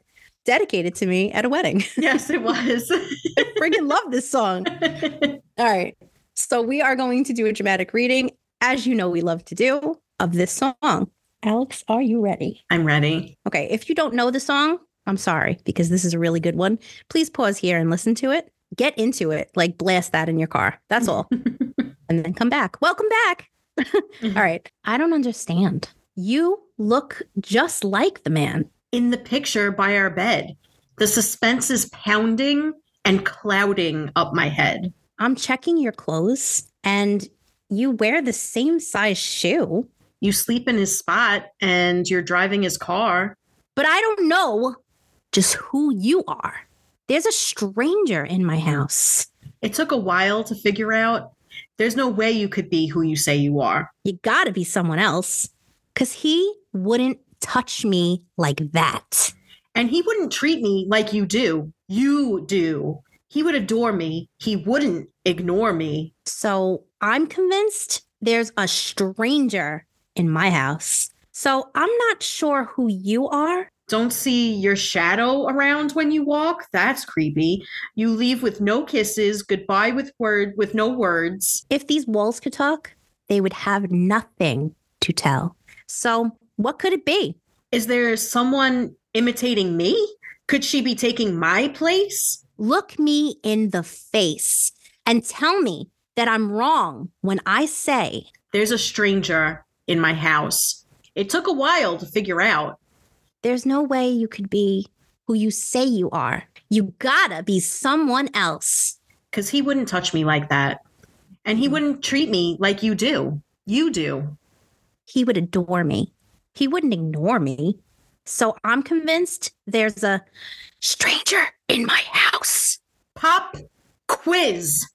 dedicated to me at a wedding. Yes, it was. I friggin' love this song. All right. So we are going to do a dramatic reading, as you know we love to do, of this song. Alex, are you ready? I'm ready. Okay. If you don't know the song, I'm sorry, because this is a really good one. Please pause here and listen to it. Get into it. Like blast that in your car. That's all. and then come back. Welcome back. Mm-hmm. all right. I don't understand. You look just like the man. In the picture by our bed, the suspense is pounding and clouding up my head. I'm checking your clothes and you wear the same size shoe, You sleep in his spot and you're driving his car. but I don't know just who you are. There's a stranger in my house. It took a while to figure out. There's no way you could be who you say you are. You gotta be someone else because he wouldn't touch me like that. And he wouldn't treat me like you do. You do. He would adore me. He wouldn't ignore me. So I'm convinced there's a stranger in my house. So I'm not sure who you are. Don't see your shadow around when you walk. That's creepy. You leave with no kisses, goodbye with word with no words. If these walls could talk, they would have nothing to tell. So what could it be? Is there someone imitating me? Could she be taking my place? Look me in the face and tell me that I'm wrong when I say There's a stranger in my house. It took a while to figure out. There's no way you could be who you say you are. You gotta be someone else. because he wouldn't touch me like that. And he mm. wouldn't treat me like you do. You do. He would adore me. He wouldn't ignore me. So I'm convinced there's a stranger in my house. Pop quiz.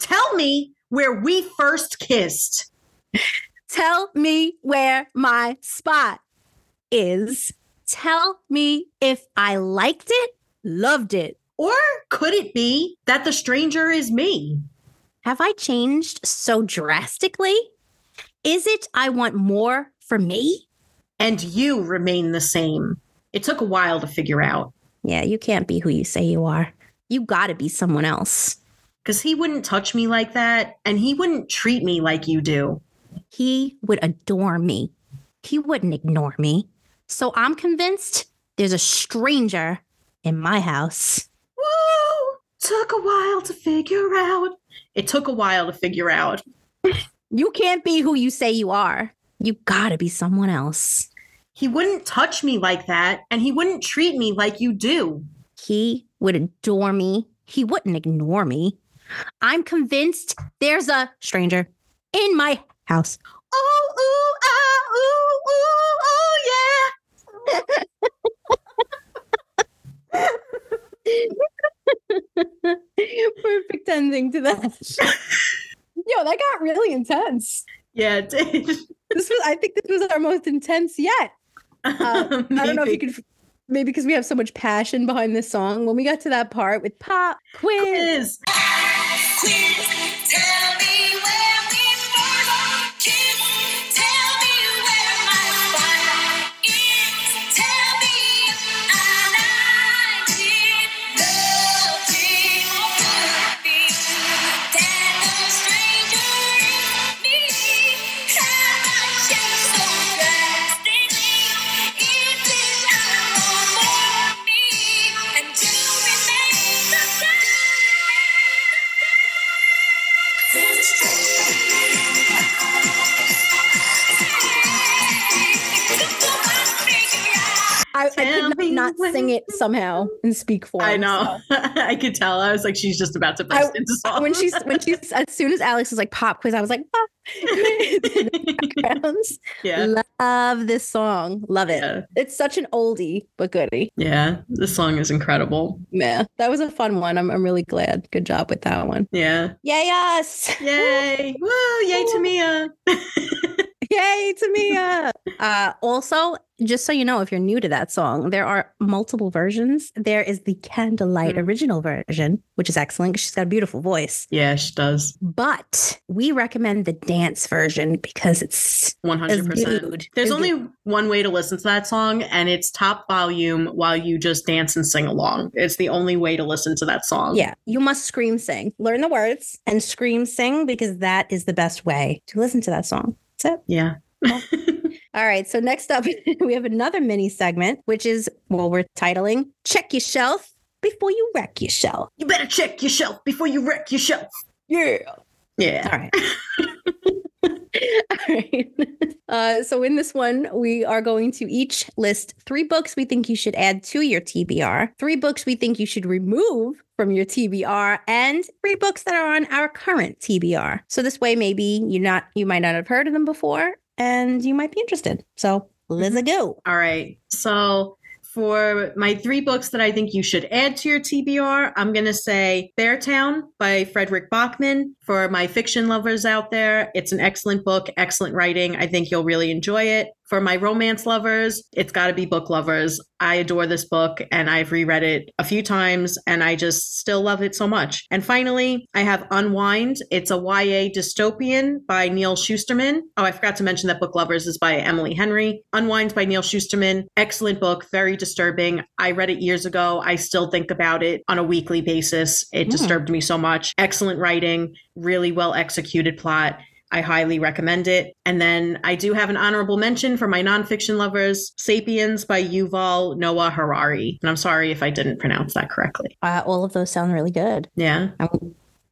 Tell me where we first kissed. Tell me where my spot is. Tell me if I liked it, loved it. Or could it be that the stranger is me? Have I changed so drastically? Is it I want more for me? And you remain the same. It took a while to figure out Yeah, you can't be who you say you are. You gotta be someone else. because he wouldn't touch me like that and he wouldn't treat me like you do. He would adore me. He wouldn't ignore me. So I'm convinced there's a stranger in my house. Woo! Took a while to figure out. It took a while to figure out. You can't be who you say you are. You gotta be someone else. He wouldn't touch me like that and he wouldn't treat me like you do. He would adore me. He wouldn't ignore me. I'm convinced there's a stranger in my house. Oh, ooh, ah, ooh, ooh, oh, Perfect ending to that. Yo, that got really intense. yeah. Yeah, it did. This was, I think, this was our most intense yet. Uh, I don't know if you could, maybe because we have so much passion behind this song. When we got to that part with pop quiz, Quiz. Tell I Tell could not, not sing it somehow in speak form. I know. I could tell. I was like, she's just about to burst into song. When she's when she's as soon as Alex was like pop quiz, I was like, ah. Backgrounds. yeah. Love this song. Love it. Yeah. It's such an oldie but goodie. Yeah. The song is incredible. Yeah, that was a fun one. I'm I'm really glad. Good job with that one. Yeah. Yay us! Yay. Woo. Yay Tamia. Yay Tamia. Uh, also, just so you know, if you're new to that song, there are multiple versions. There is the Candlelight Mhm. original version, which is excellent. She's got a beautiful voice. yeah, she does. But we recommend the dance version because it's 100%. good. There's only one way to listen to that song, and it's top volume while you just dance and sing along. It's the only way to listen to that song. yeah, you must scream sing. Learn the words and scream sing because that is the best way to listen to that song. That's it. Yeah. All right. So next up, we have another mini segment, which is well, we're titling "Check Your Shelf Before You Wreck Your Shelf." You better check your shelf before you wreck your shelf. Yeah. Yeah. All right. All right. Uh, so in this one, we are going to each list three books we think you should add to your TBR, three books we think you should remove from your TBR, and three books that are on our current TBR. So this way, maybe you not you might not have heard of them before, and you might be interested. So let's mm-hmm. go. All right. So for my three books that I think you should add to your TBR, I'm going to say Beartown by Fredrik Backman. For my fiction lovers out there, it's an excellent book, excellent writing. I think you'll really enjoy it. For my romance lovers, it's got to be book lovers. I adore this book and I've reread it a few times and I just still love it so much. And finally, I have Unwind. It's a YA dystopian by Neal Shusterman. Oh, I forgot to mention that Book Lovers is by Emily Henry. Unwind by Neal Shusterman. Excellent book, very disturbing. I read it years ago. I still think about it on a weekly basis. It Mm. disturbed me so much. Excellent writing, really well executed plot. I highly recommend it. And then I do have an honorable mention for my nonfiction lovers Sapiens by Yuval Noah Harari. And I'm sorry if I didn't pronounce that correctly. Uh, all of those sound really good. Yeah. I,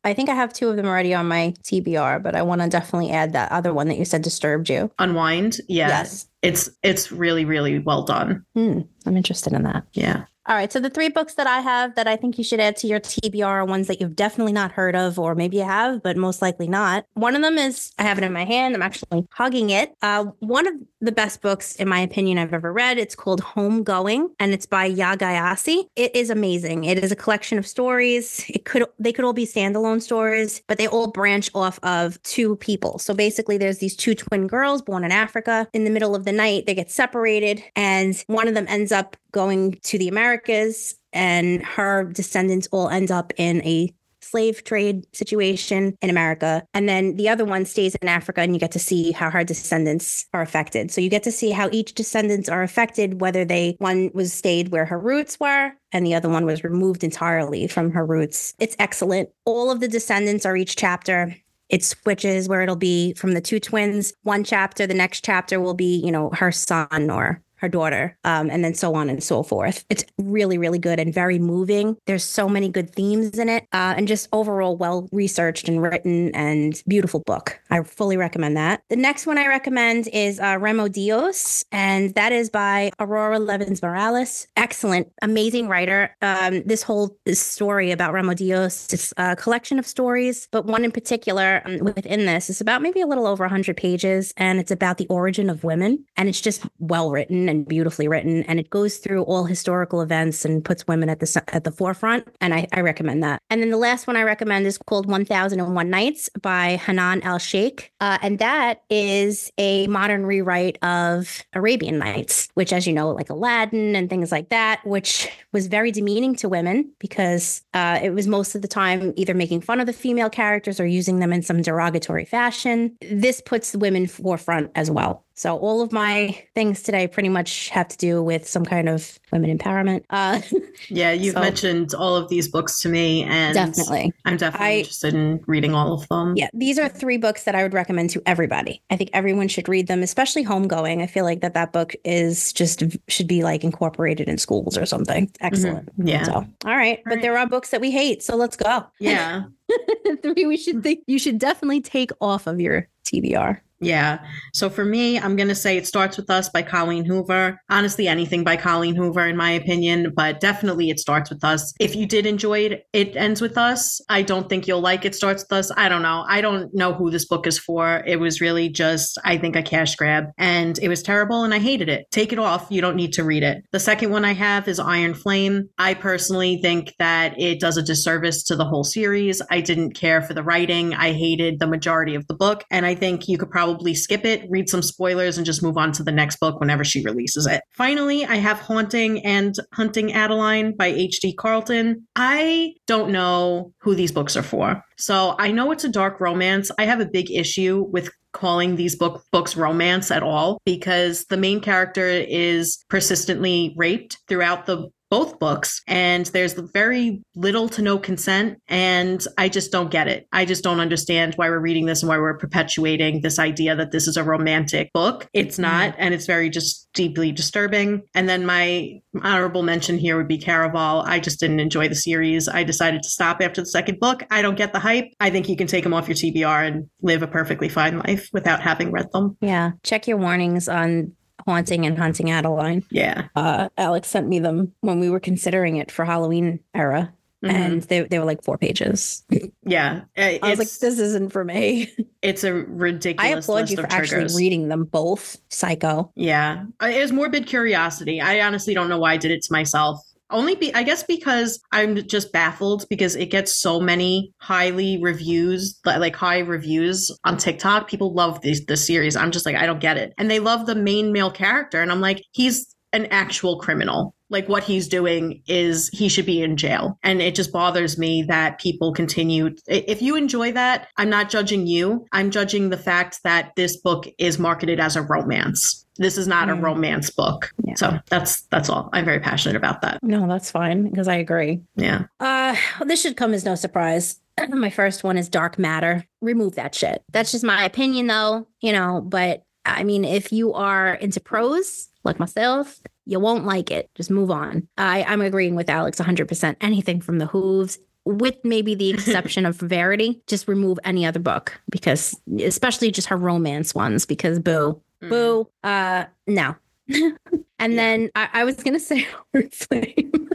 I think I have two of them already on my TBR, but I want to definitely add that other one that you said disturbed you. Unwind. Yeah. Yes. It's it's really, really well done. Hmm, I'm interested in that. Yeah. All right. So the three books that I have that I think you should add to your TBR are ones that you've definitely not heard of, or maybe you have, but most likely not. One of them is I have it in my hand. I'm actually hugging it. Uh, one of the best books, in my opinion, I've ever read. It's called Homegoing, and it's by Yaa Gyasi. It is amazing. It is a collection of stories. It could they could all be standalone stories, but they all branch off of two people. So basically, there's these two twin girls born in Africa. In the middle of the night, they get separated, and one of them ends up going to the Americas, and her descendants all end up in a slave trade situation in America. And then the other one stays in Africa, and you get to see how her descendants are affected. So you get to see how each descendants are affected, whether they one was stayed where her roots were, and the other one was removed entirely from her roots. It's excellent. All of the descendants are each chapter. It switches where it'll be from the two twins. One chapter, the next chapter will be, you know, her son or her daughter, um, and then so on and so forth. It's really, really good and very moving. There's so many good themes in it, uh, and just overall well researched and written and beautiful book. I fully recommend that. The next one I recommend is uh, Remedios, and that is by Aurora Levins Morales. Excellent, amazing writer. Um, this whole story about Remedios, it's a collection of stories, but one in particular um, within this is about maybe a little over 100 pages, and it's about the origin of women, and it's just well written and beautifully written, and it goes through all historical events and puts women at the at the forefront, and I, I recommend that. And then the last one I recommend is called 1001 Nights by Hanan Al Sheikh, uh, and that is a modern rewrite of Arabian Nights, which, as you know, like Aladdin and things like that, which was very demeaning to women because uh, it was most of the time either making fun of the female characters or using them in some derogatory fashion. This puts the women forefront as well. So all of my things today pretty much have to do with some kind of women empowerment. Uh, Yeah, you've So- mentioned all of these books to me, and definitely. I'm definitely I- interested in reading all of them. Yeah, these are three books that I would recommend to everybody. I think everyone should read them, especially homegoing. I feel like that that book is just should be like incorporated in schools or something. Excellent. Yeah. So, all right, but right. there are books that we hate, so let's go. Yeah. three we should think you should definitely take off of your TBR. Yeah. So for me, I'm going to say it starts with us by Colleen Hoover. Honestly, anything by Colleen Hoover, in my opinion, but definitely it starts with us. If you did enjoy it, it ends with us. I don't think you'll like it starts with us. I don't know. I don't know who this book is for. It was really just, I think, a cash grab and it was terrible and I hated it. Take it off. You don't need to read it. The second one I have is Iron Flame. I personally think that it does a disservice to the whole series. I didn't care for the writing. I hated the majority of the book. And I think you could probably skip it, read some spoilers, and just move on to the next book whenever she releases it. Finally, I have Haunting and Hunting Adeline by H.D. Carlton. I don't know who these books are for. So I know it's a dark romance. I have a big issue with calling these book books romance at all because the main character is persistently raped throughout the both books and there's very little to no consent and i just don't get it. I just don't understand why we're reading this and why we're perpetuating this idea that this is a romantic book. It's mm-hmm. not and it's very just deeply disturbing. And then my honorable mention here would be caraval. I just didn't enjoy the series. I decided to stop after the second book. I don't get the hype. I think you can take them off your tbr and live a perfectly fine life without having read them. Yeah. Check your warnings on Haunting and Hunting Adeline. yeah Uh, Alex sent me them when we were considering it for Halloween era. Mhm. And they, they were like four pages. yeah I was like, this isn't for me. it's a ridiculous I applaud you for actually reading them both. Psycho. Yeah, Uh, it was morbid curiosity. I honestly don't know why I did it to myself. Only be, I guess, because I'm just baffled because it gets so many highly reviews, li- like high reviews on TikTok. People love this the series. I'm just like, I don't get it, and they love the main male character, and I'm like, he's an actual criminal. Like what he's doing is he should be in jail. And it just bothers me that people continue. If you enjoy that, I'm not judging you. I'm judging the fact that this book is marketed as a romance. This is not a Mm. romance book. Yeah. So that's that's all. I'm very passionate about that. No, that's fine because I agree. Yeah. Uh, this should come as no surprise. My first one is Dark Matter. Remove that shit. That's just my opinion, though, you know. But I mean, if you are into prose like myself, you won't like it. Just move on. I, I'm agreeing with Alex 100%. Anything from the Hooves, with maybe the exception of Verity, just remove any other book because, especially just her romance ones, because boo, boo, uh, no. and Yeah. then I, I was gonna say Iron Flame.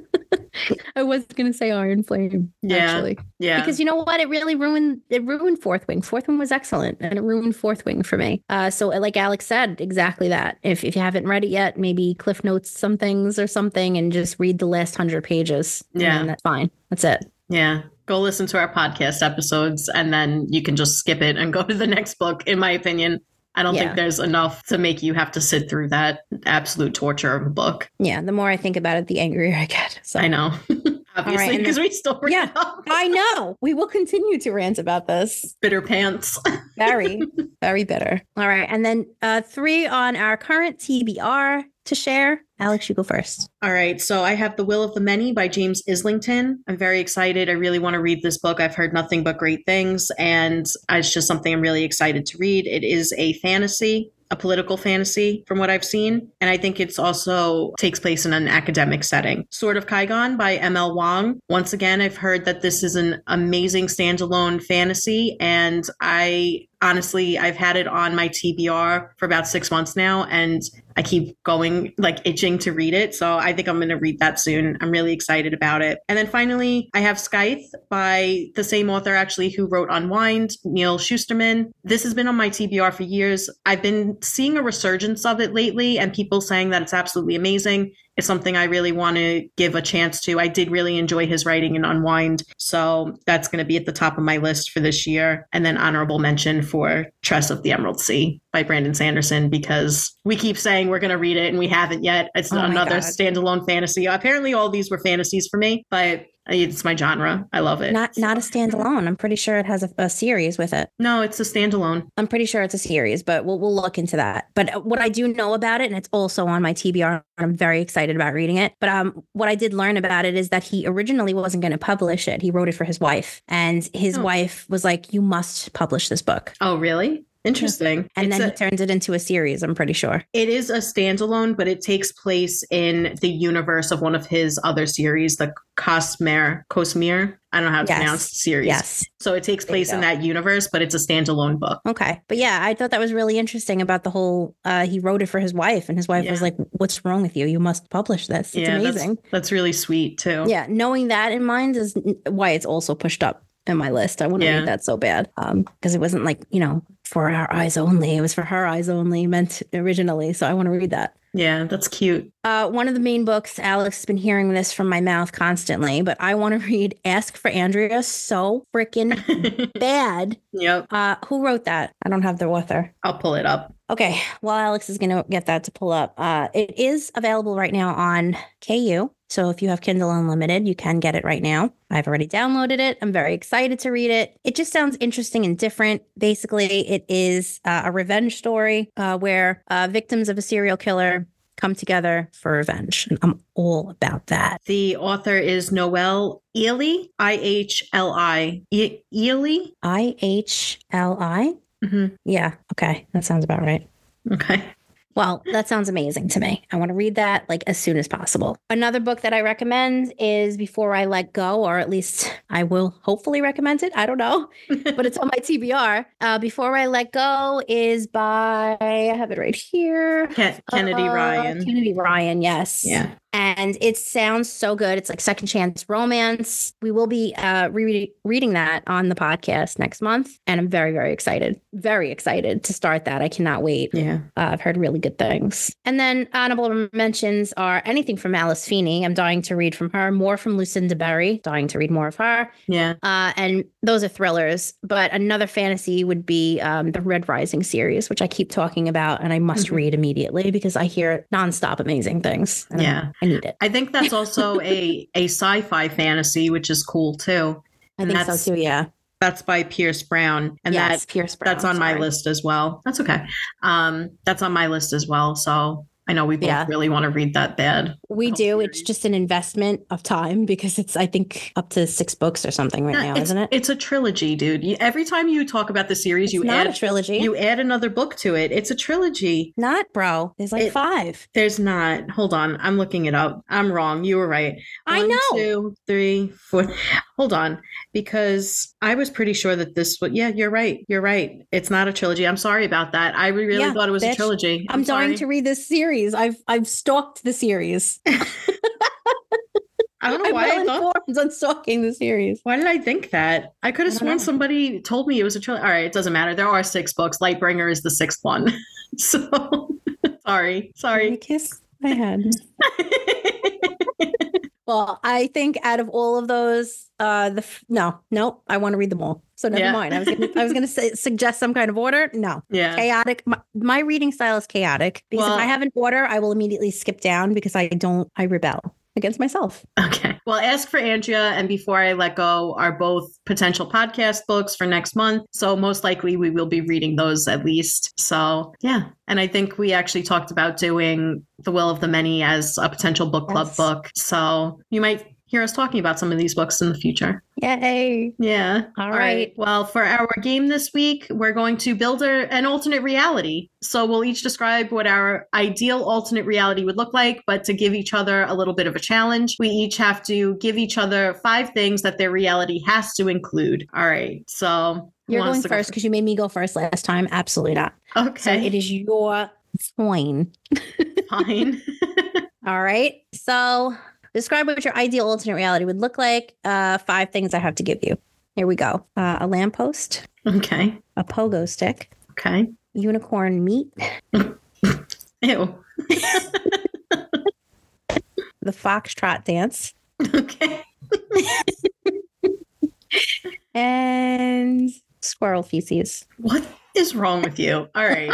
I was gonna say Iron Flame. Yeah. Actually, Yeah. because you know what? It really ruined. It ruined Fourth Wing. Fourth Wing was excellent, and it ruined Fourth Wing for me. Uh, so like Alex said, exactly that. If if you haven't read it yet, maybe Cliff Notes some things or something, and just read the last hundred pages. Yeah. that's fine. That's it. yeah. Go listen to our podcast episodes and then you can just skip it and go to the next book, in my opinion. I don't Yeah. think there's enough to make you have to sit through that absolute torture of a book. Yeah. The more I think about it, the angrier I get. So I know. Obviously, because we still Yeah. I know we will continue to rant about this. Bitter pants. Very, very bitter. All right. And then uh, three on our current TBR to share. Alex, you go first. All right, so I have The Will of the Many by James Islington. I'm very excited. I really want to read this book. I've heard nothing but great things, and it's just something I'm really excited to read. It is a fantasy, a political fantasy from what I've seen, and I think it's also takes place in an academic setting. Sword of Kaigen by M.L. Wang. Once again, I've heard that this is an amazing standalone fantasy, and I honestly I've had it on my TBR for about 6 months now and I keep going like itching to read it. So I think I'm going to read that soon. I'm really excited about it. And then finally, I have Scythe by the same author actually who wrote Unwind, Neal Shusterman. This has been on my TBR for years. I've been seeing a resurgence of it lately and people saying that it's absolutely amazing. It's something I really want to give a chance to. I did really enjoy his writing in Unwind. So that's going to be at the top of my list for this year. And then honorable mention for Tress of the Emerald Sea by Brandon Sanderson because we keep saying we're going to read it and we haven't yet. It's Oh another God. standalone fantasy. Apparently, all these were fantasies for me, but it's my genre. I love it. Not not a standalone. I'm pretty sure it has a, a series with it. no, it's a standalone. I'm pretty sure it's a series, but we'll we'll look into that. But uh, what I do know about it, and it's also on my TBR, and I'm very excited about reading it. But um, what I did learn about it is that he originally wasn't going to publish it. He wrote it for his wife, and his Oh. wife was like, "You must publish this book." Oh, really? Interesting. And It's then a- he turns it into a series, I'm pretty sure. It is a standalone, but it takes place in the universe of one of his other series, the Cosmere. Cosmere. I don't know how to Yes. pronounce the series. Yes. So it takes place in that universe, but it's a standalone book. Okay. But yeah, I thought that was really interesting about the whole uh he wrote it for his wife and his wife was like, What's wrong with you? You must publish this. It's amazing. That's, that's really sweet too. Yeah, knowing that in mind is why it's also pushed up in my list. I want to Yeah. read that so bad. Um, because it wasn't like, you know, for our eyes only. It was for her eyes only meant originally. So I want to read that. Yeah, that's cute. Uh, one of the main books, Alex has been hearing this from my mouth constantly, but I want to read Ask for Andrea so freaking bad. yep. Uh, who wrote that? I don't have the author. I'll pull it up. Okay, well, Alex is going to get that to pull up. Uh, it is available right now on KU. So if you have Kindle Unlimited, you can get it right now. I've already downloaded it. I'm very excited to read it. It just sounds interesting and different. Basically, it is uh, a revenge story uh, where uh, victims of a serial killer come together for revenge. And I'm all about that. The author is Noelle Ihli, I H L I. Ely? I H L I? Mhm. Yeah. Okay. That sounds about right. Okay. Well, that sounds amazing to me. I want to read that like as soon as possible. Another book that I recommend is Before I Let Go, or at least I will hopefully recommend it. I don't know, but it's on my TBR. Uh, Before I Let Go is by, I have it right here. Ken- Kennedy Uh, Ryan. Kennedy Ryan, yes. Yeah. And it sounds so good. It's like second chance romance. We will be uh, re- reading that on the podcast next month. And I'm very, very excited. Very excited to start that. I cannot wait. Yeah. Uh, I've heard really good things. And then honorable mentions are anything from Alice Feeney. I'm dying to read from her. More from Lucinda Berry. Dying to read more of her. Yeah. Uh, and those are thrillers. But another fantasy would be um, the Red Rising series, which I keep talking about, and I must Mhm. read immediately because I hear nonstop amazing things. Yeah. I need it. I think that's also a a sci-fi fantasy, which is cool too. I And think so that's- too. Yeah. That's by Pierce Brown, and yes, that Pierce Brown. that's on my list as well. That's okay. Um, that's on my list as well. So I know we both Yeah. really want to read that bad. We do. It's just an investment of time because it's, I think, up to six books or something right Yeah, now, isn't it? It's a trilogy, dude. You, every time you talk about the series, It's you add a trilogy. you add another book to it. It's a trilogy. not, bro. There's like It- five. There's not. Hold on. I'm looking it up. I'm wrong. You were right. I know. Two, three, four. Hold on. Because I was pretty sure that this was, yeah, you're right. You're right. It's not a trilogy. I'm sorry about that. I really Yeah, thought it was bitch. a trilogy. I'm, dying sorry. to read this series. I've I've stalked the series. I don't know I'm why I well thought. informed on stalking the series. Why did I think that? I could have I sworn know. somebody told me it was a trilogy. All right, it doesn't matter. There are six books. Lightbringer is the sixth one. so sorry. I Sorry. kiss my head. Well, I think out of all of those, uh, the f- no, no, I want to read them all. So never Yeah. mind. I was gonna, I was going to say, suggest some kind of order. No, yeah. chaotic. My, my reading style is chaotic because Well- if I have an order, I will immediately skip down because I don't. I rebel against myself. Okay. Well, Ask for Andrea and Before I Let Go are both potential podcast books for next month. So most likely we will be reading those at least. So yeah. And I think we actually talked about doing The Will of the Many as a potential book club Yes. book. So you might hear us talking about some of these books in the future. Yay! Yeah. All right. Well, for our game this week, we're going to build a, an alternate reality. So we'll each describe what our ideal alternate reality would look like, but to give each other a little bit of a challenge, we each have to give each other five things that their reality has to include. All right. So You're going first because you made me go first last time. Absolutely not. Okay. So it is your coin. fine. All right. So describe what your ideal alternate reality would look like. Uh, five things I have to give you. Here we go. Uh, a lamppost, okay. a pogo stick, Okay. unicorn meat, Ew. the foxtrot dance, Okay. and squirrel feces. What is wrong with you? All right.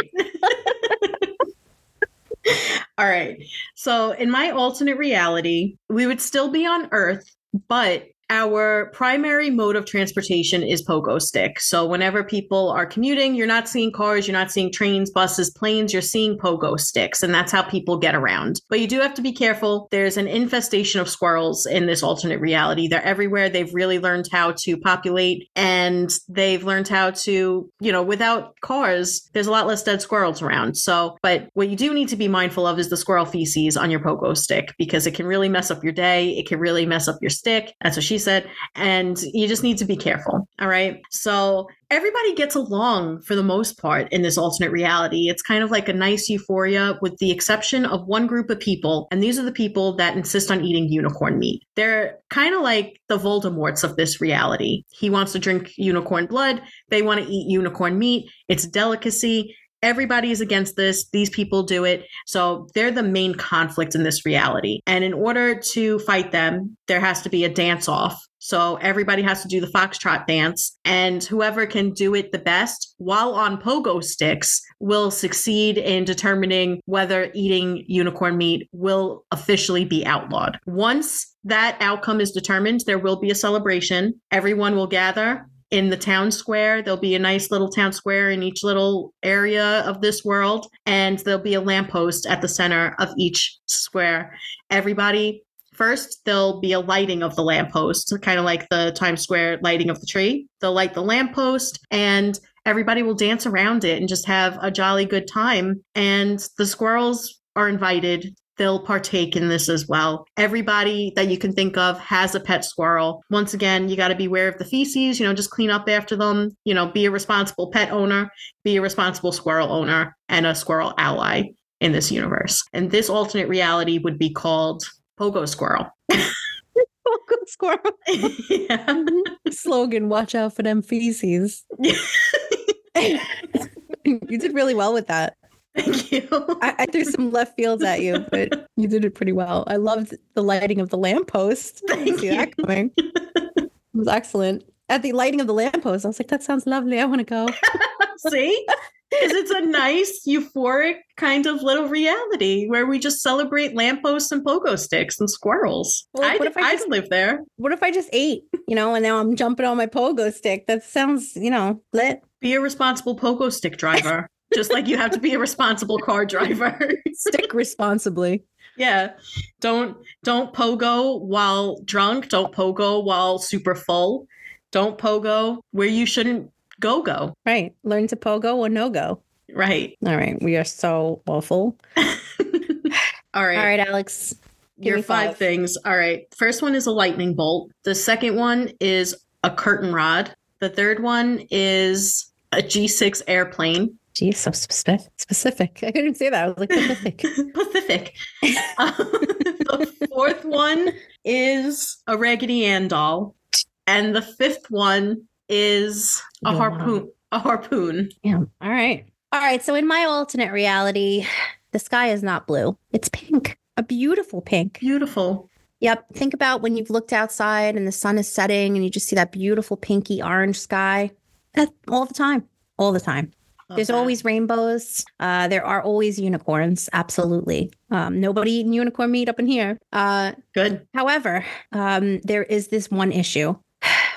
All right. So, in my alternate reality, we would still be on Earth, but our primary mode of transportation is pogo stick. So whenever people are commuting, you're not seeing cars, you're not seeing trains, buses, planes, you're seeing pogo sticks, and that's how people get around. But you do have to be careful. There's an infestation of squirrels in this alternate reality. They're everywhere. They've really learned how to populate and they've learned how to, you know, without cars, there's a lot less dead squirrels around. So, but what you do need to be mindful of is the squirrel feces on your pogo stick because it can really mess up your day. It can really mess up your stick. That's what she said. And you just need to be careful. All right. So everybody gets along for the most part in this alternate reality. It's kind of like a nice euphoria, with the exception of one group of people. And these are the people that insist on eating unicorn meat. They're kind of like the Voldemorts of this reality. He wants to drink unicorn blood, they want to eat unicorn meat. It's delicacy. Everybody is against this. These people do it. So they're the main conflict in this reality. And in order to fight them, there has to be a dance off. So everybody has to do the foxtrot dance, and whoever can do it the best while on pogo sticks will succeed in determining whether eating unicorn meat will officially be outlawed. Once that outcome is determined, there will be a celebration. Everyone will gather in the town square. There'll be a nice little town square in each little area of this world, and there'll be a lamppost at the center of each square. Everybody, first, there'll be a lighting of the lamppost, kind of like the Times Square lighting of the tree. They'll light the lamppost, and everybody will dance around it and just have a jolly good time. And the squirrels are invited they'll partake in this as well. Everybody that you can think of has a pet squirrel. Once again, you got to be aware of the feces, you know, just clean up after them, you know, be a responsible pet owner, be a responsible squirrel owner, and a squirrel ally in this universe. And this alternate reality would be called Pogo Squirrel. Pogo squirrel. yeah. Slogan: Watch out for them feces. you did really well with that. Thank you. I, I threw some left fields at you, but you did it pretty well. I loved the lighting of the lamppost. I Thank see that you. coming. It was excellent. At the lighting of the lamppost, I was like, that sounds lovely. I want to go. See? Because it's a nice, euphoric kind of little reality where we just celebrate lampposts and pogo sticks and squirrels. Well, I'd, what if I just- live there. What if I just ate, you know, and now I'm jumping on my pogo stick? That sounds, you know, lit. Be a responsible pogo stick driver, just like you have to be a responsible car driver. Stick responsibly. yeah. Don't don't pogo while drunk. Don't pogo while super full. Don't pogo where you shouldn't go go. Right. Learn to pogo or no go. Right. All right. We are so awful. All right. All right, Alex. give Your me five. things. All right. First one is a lightning bolt. The second one is a curtain rod. The third one is a G6 airplane. Geez, so specific. Specific. I couldn't say that. I was like Pacific. Pacific. Um, the fourth one is a Raggedy Ann doll. And the fifth one is a harpoon. A harpoon. yeah. All right. All right. So in my alternate reality, the sky is not blue. It's pink. A beautiful pink. Beautiful. Yep. Think about when you've looked outside and the sun is setting and you just see that beautiful pinky orange sky. That all the time. All the time. Love There's that. always rainbows. Uh, there are always unicorns. Absolutely. Um, nobody eating unicorn meat up in here. Uh, good. However, um, there is this one issue.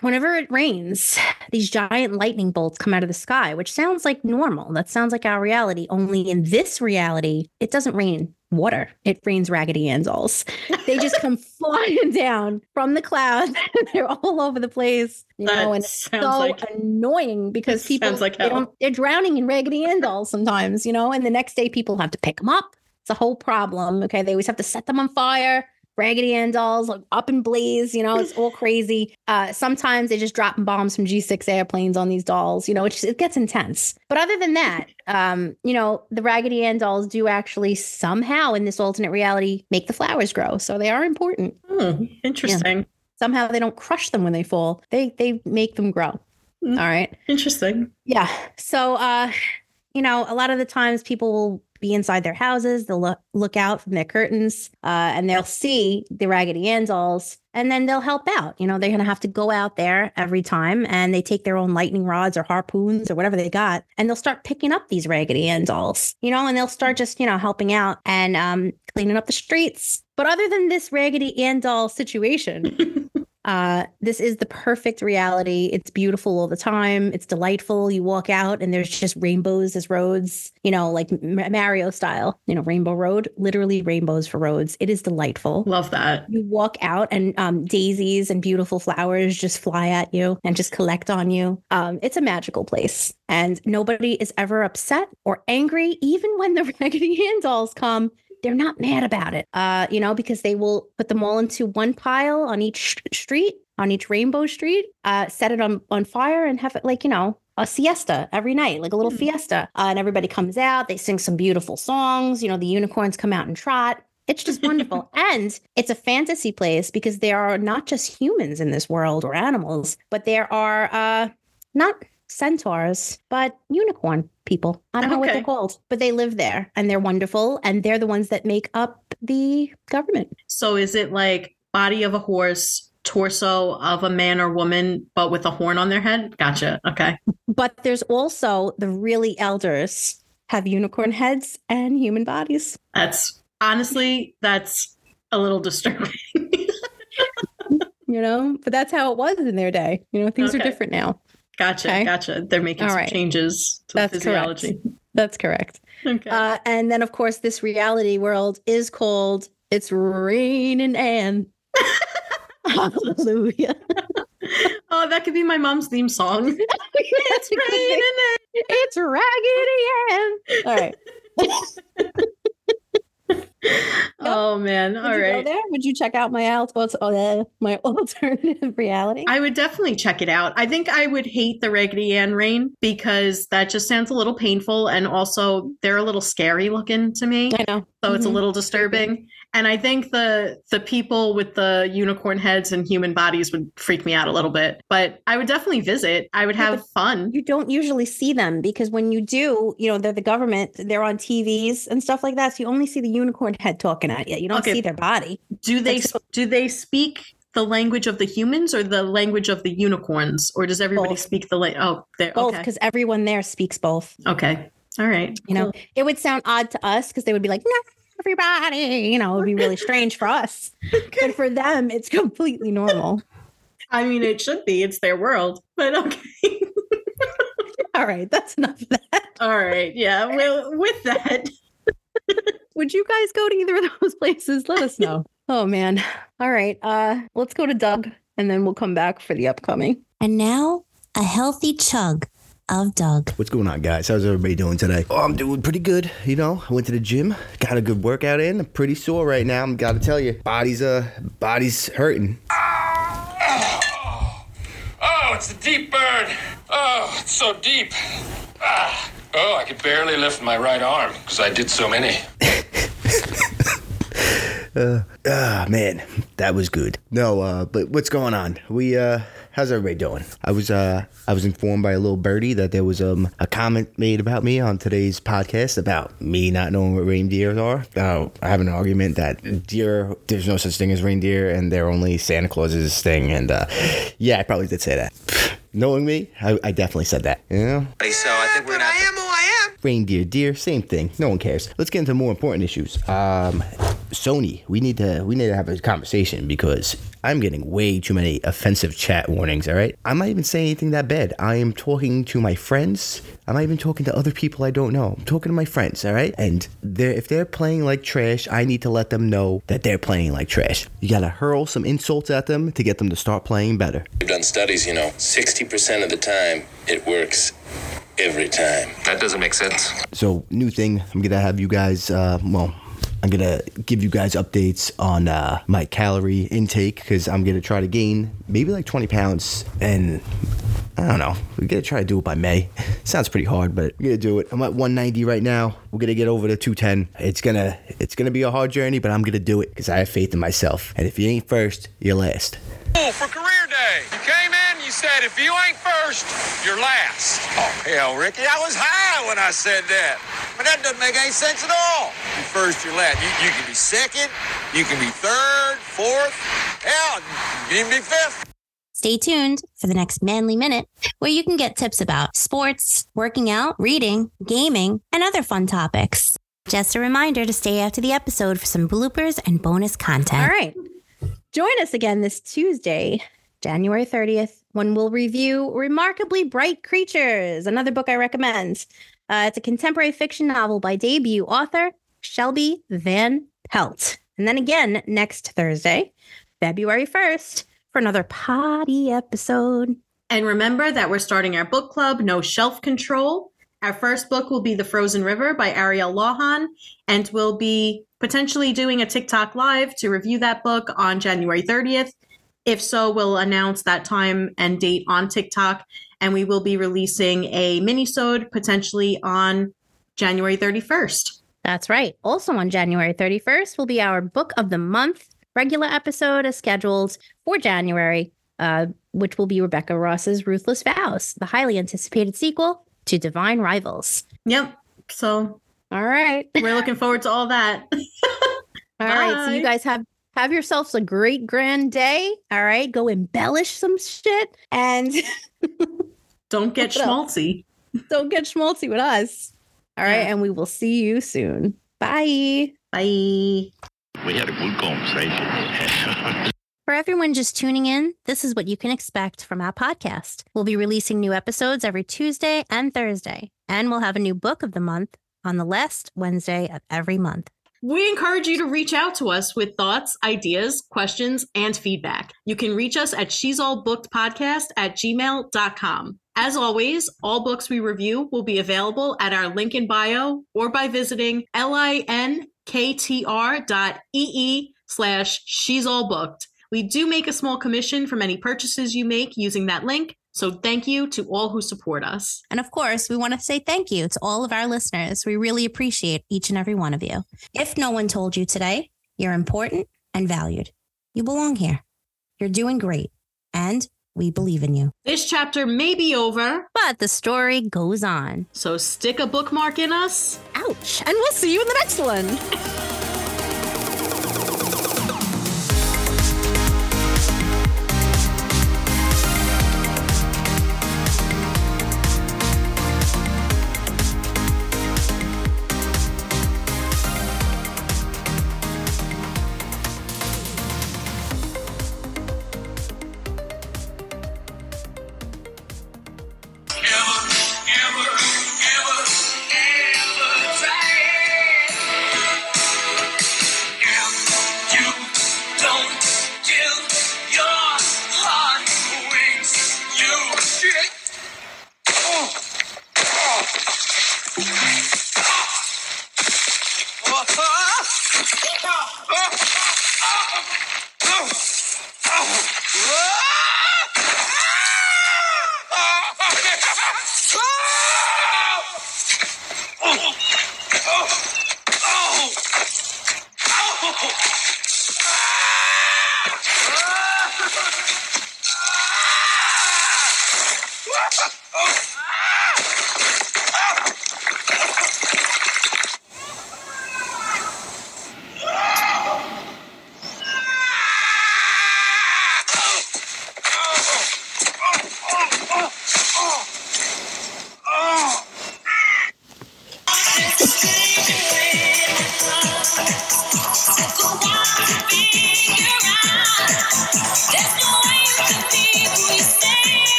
Whenever it rains, these giant lightning bolts come out of the sky, which sounds like normal. That sounds like our reality. Only in this reality, it doesn't rain water. It rains Raggedy Ann. They just come flying down from the clouds. They're all over the place. You That know, and it's sounds so like annoying because people like they don't, they're drowning in Raggedy Ann sometimes, you know, and the next day people have to pick them up. It's a whole problem. Okay. They always have to set them on fire. Raggedy Ann dolls like up in blaze, you know, it's all crazy. Uh, sometimes they just dropping bombs from G6 airplanes on these dolls, you know, it, just, it gets intense. But other than that, um, you know, the Raggedy Ann dolls do actually somehow in this alternate reality make the flowers grow. So they are important. Hmm, interesting. Somehow they don't crush them when they fall. They they make them grow. Mm. All right. Interesting. Yeah. So, uh, you know, a lot of the times people will be inside their houses. They'll look, look out from their curtains uh, and they'll see the Raggedy Ann dolls and then they'll help out. You know, they're going to have to go out there every time and they take their own lightning rods or harpoons or whatever they got and they'll start picking up these Raggedy Ann dolls, you know, and they'll start just, you know, helping out and um, cleaning up the streets. But other than this Raggedy Ann doll situation, Uh, this is the perfect reality. It's beautiful all the time. It's delightful. You walk out and there's just rainbows as roads, you know, like Mario style, you know, Rainbow Road, literally rainbows for roads. It is delightful. Love that. You walk out and um, daisies and beautiful flowers just fly at you and just collect on you. Um, it's a magical place, and nobody is ever upset or angry, even when the Raggedy Ann dolls come. They're not mad about it, uh, you know, because they will put them all into one pile on each street, on each rainbow street, uh, set it on on fire, and have it like you know a siesta every night, like a little fiesta. Uh, and everybody comes out, they sing some beautiful songs. You know, the unicorns come out and trot. It's just wonderful. and it's a fantasy place because there are not just humans in this world or animals, but there are uh, not centaurs, but unicorn people. I don't know what they're called, but they live there and they're wonderful. And they're the ones that make up the government. So is it like body of a horse, torso of a man or woman, but with a horn on their head? Gotcha. Okay. But there's also the really elders have unicorn heads and human bodies. That's honestly, that's a little disturbing. you know but that's how it was in their day you know things are different now gotcha. Okay. Gotcha. They're making All some right. changes to That's the physiology. that's correct Okay. uh, and then of course this reality world is called it's raining and hallelujah oh, that could be my mom's theme song. it's raining. Anne. it's raggedy Ann. all right Oh man. would All you go right. there would you check out my alt- what's- uh, my alternative reality I would definitely check it out. I think I would hate the Raggedy Ann rain because that just sounds a little painful and also they're a little scary looking to me. i know So it's a Mhm. little disturbing. And I think the the people with the unicorn heads and human bodies would freak me out a little bit. But I would definitely visit. I would Yeah, have fun. you don't usually see them because when you do, you know, they're the government, they're on TVs and stuff like that. So you only see the unicorn head talking at you. You don't Okay. see their body. Do they That's- do they speak the language of the humans or the language of the unicorns? Or does everybody Both. speak the language? Oh, they're Both, okay. because everyone there speaks both. Okay. All right. You know, it would sound odd to us because they would be like, no, everybody, you know, it would be really strange for us. But for them, it's completely normal. I mean, it should be. It's their world. But okay. All right, that's enough of that. All right. Yeah. Well, with that, Would you guys go to either of those places? Let us know. oh man. All right. Uh let's go to Doug and then we'll come back for the upcoming. And now, a healthy chug of Doug. What's going on, guys? How's everybody doing today? Oh, I'm doing pretty good. You know, I went to the gym, got a good workout in. I'm pretty sore right now. I'm gotta tell you, body's uh, body's hurting. Oh, it's a deep burn. Oh, it's so deep. Ah. Oh, I could barely lift my right arm because I did so many. Ah, man, that was good. No, uh, but what's going on? We uh, how's everybody doing? I was uh, I was informed by a little birdie that there was um a comment made about me on today's podcast about me not knowing what reindeers are. Uh, I have an argument that deer, there's no such thing as reindeer, and they're only Santa Claus's thing. And uh, yeah, I probably did say that. Knowing me, I, I definitely said that. You know. So I think we're gonna. Reindeer, deer, same thing. No one cares. Let's get into more important issues. Um, Sony, we need to we need to have a conversation because I'm getting way too many offensive chat warnings. All right, I'm not even saying anything that bad. I am talking to my friends. I'm not even talking to other people I don't know. I'm talking to my friends. All right, and they're if they're playing like trash, I need to let them know that they're playing like trash. You gotta hurl some insults at them to get them to start playing better. We've done studies, you know. 60% of the time, it works every time. That doesn't make sense. So, new thing, I'm gonna have you guys, uh, well, I'm gonna give you guys updates on uh, my calorie intake because I'm gonna try to gain maybe like 20 pounds, and I don't know, we're gonna try to do it by May. Sounds pretty hard, but we're gonna do it. I'm at 190 right now. We're gonna get over to 210. It's gonna, it's gonna be a hard journey, but I'm gonna do it because I have faith in myself. And if you ain't first, you're last. Oh, for career day. You came in, you said, if you ain't first, you're last. Oh, hell, Ricky, I was high when I said that. But that doesn't make any sense at all. You first, you're last. You, you can be second, you can be third, fourth, hell, you can even be fifth. Stay tuned for the next Manly Minute, where you can get tips about sports, working out, reading, gaming, and other fun topics. Just a reminder to stay after the episode for some bloopers and bonus content. All right. Join us again this Tuesday January 30th, when we'll review Remarkably Bright Creatures, another book I recommend. Uh, it's a contemporary fiction novel by debut author Shelby Van Pelt. And then again next Thursday, February 1st, for another potty episode. And remember that we're starting our book club, No Shelf Control. Our first book will be The Frozen River by Ariel Lawhon, and we'll be potentially doing a TikTok live to review that book on January 30th. If so, we'll announce that time and date on TikTok, and we will be releasing a mini-sode potentially on January 31st. That's right. Also on January 31st will be our book of the month. Regular episode is scheduled for January, uh, which will be Rebecca Ross's Ruthless Vows, the highly anticipated sequel to Divine Rivals. Yep. So All right. we're looking forward to all that. All right. So you guys have have yourselves a great grand day. All right. Go embellish some shit and Don't get schmaltzy. don't get schmaltzy with us. All right. Yeah. And we will see you soon. Bye. Bye. We had a good conversation. For everyone just tuning in, this is what you can expect from our podcast. We'll be releasing new episodes every Tuesday and Thursday, and we'll have a new book of the month on the last Wednesday of every month. We encourage you to reach out to us with thoughts, ideas, questions, and feedback. You can reach us at she's all booked podcast at gmail.com. As always, all books we review will be available at our link in bio or by visiting linktr dot ee slash she's all booked. We do make a small commission from any purchases you make using that link, so thank you to all who support us. And of course, we want to say thank you to all of our listeners. We really appreciate each and every one of you. If no one told you today, you're important and valued. You belong here. You're doing great, and we believe in you. This chapter may be over, But the story goes on. so stick a bookmark in us. Ouch. And we'll see you in the next one.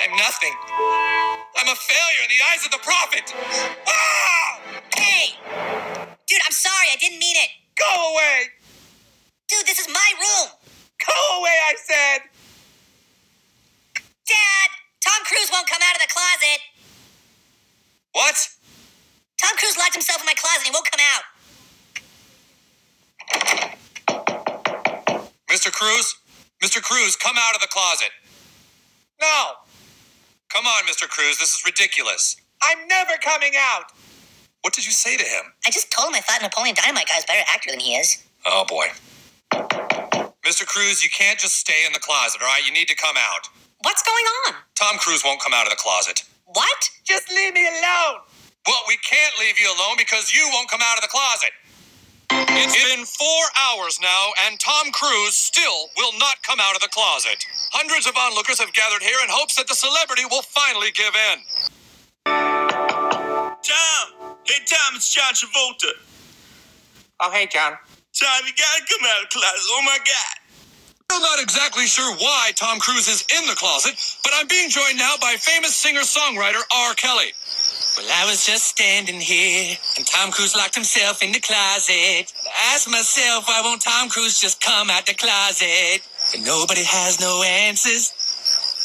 I'm nothing. I'm a failure in the eyes of the prophet. Ah! Hey! Dude, I'm sorry, I didn't mean it. Go away! Dude, this is my room. Go away, I said! Dad, Tom Cruise won't come out of the closet. What? Tom Cruise locked himself in my closet. He won't come out. Mr. Cruise? Mr. Cruise, come out of the closet. No! Come on, Mr. Cruise, this is ridiculous. I'm never coming out. What did you say to him? I just told him I thought Napoleon Dynamite guy's a better actor than he is. Oh boy. Mr. Cruise, you can't just stay in the closet, all right? You need to come out. What's going on? Tom Cruise won't come out of the closet. What? Just leave me alone. Well, we can't leave you alone because you won't come out of the closet. It's been four hours now, and Tom Cruise still will not come out of the closet. Hundreds of onlookers have gathered here in hopes that the celebrity will finally give in. Tom! Hey, Tom, it's John Travolta. Oh, hey, John. Tom, you gotta come out of the closet. Oh, my God. Still not exactly sure why Tom Cruise is in the closet, but I'm being joined now by famous singer-songwriter R. Kelly. Well, I was just standing here, and Tom Cruise locked himself in the closet. I asked myself, why won't Tom Cruise just come out the closet? But nobody has no answers.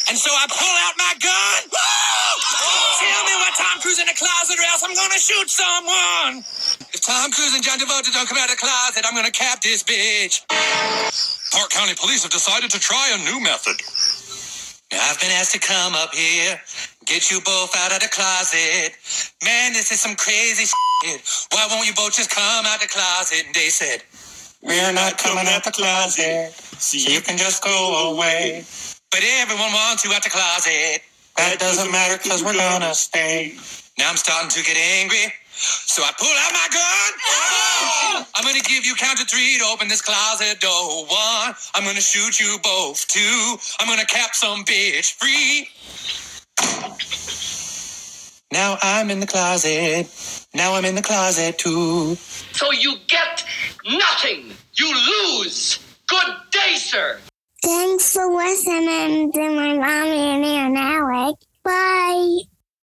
And so I pull out my gun. Tell me why Tom Cruise in the closet, or else I'm gonna shoot someone. If Tom Cruise and John Travolta don't come out of the closet, I'm gonna cap this bitch. Park County Police have decided to try a new method. Now, I've been asked to come up here, get you both out of the closet. Man, this is some crazy shit. Why won't you both just come out the closet? And they said, We're not coming out the closet, so you can just go away. But everyone wants you out the closet. That doesn't matter because we're gonna stay. Now I'm starting to get angry. So I pull out my gun. I'm gonna give you count to three to open this closet door. One, I'm gonna shoot you both. Two, I'm gonna cap some bitch free. Now I'm in the closet. Now I'm in the closet too. So you get nothing. You lose. Good day, sir. Thanks for listening to my mommy and Aunt Alec. Bye.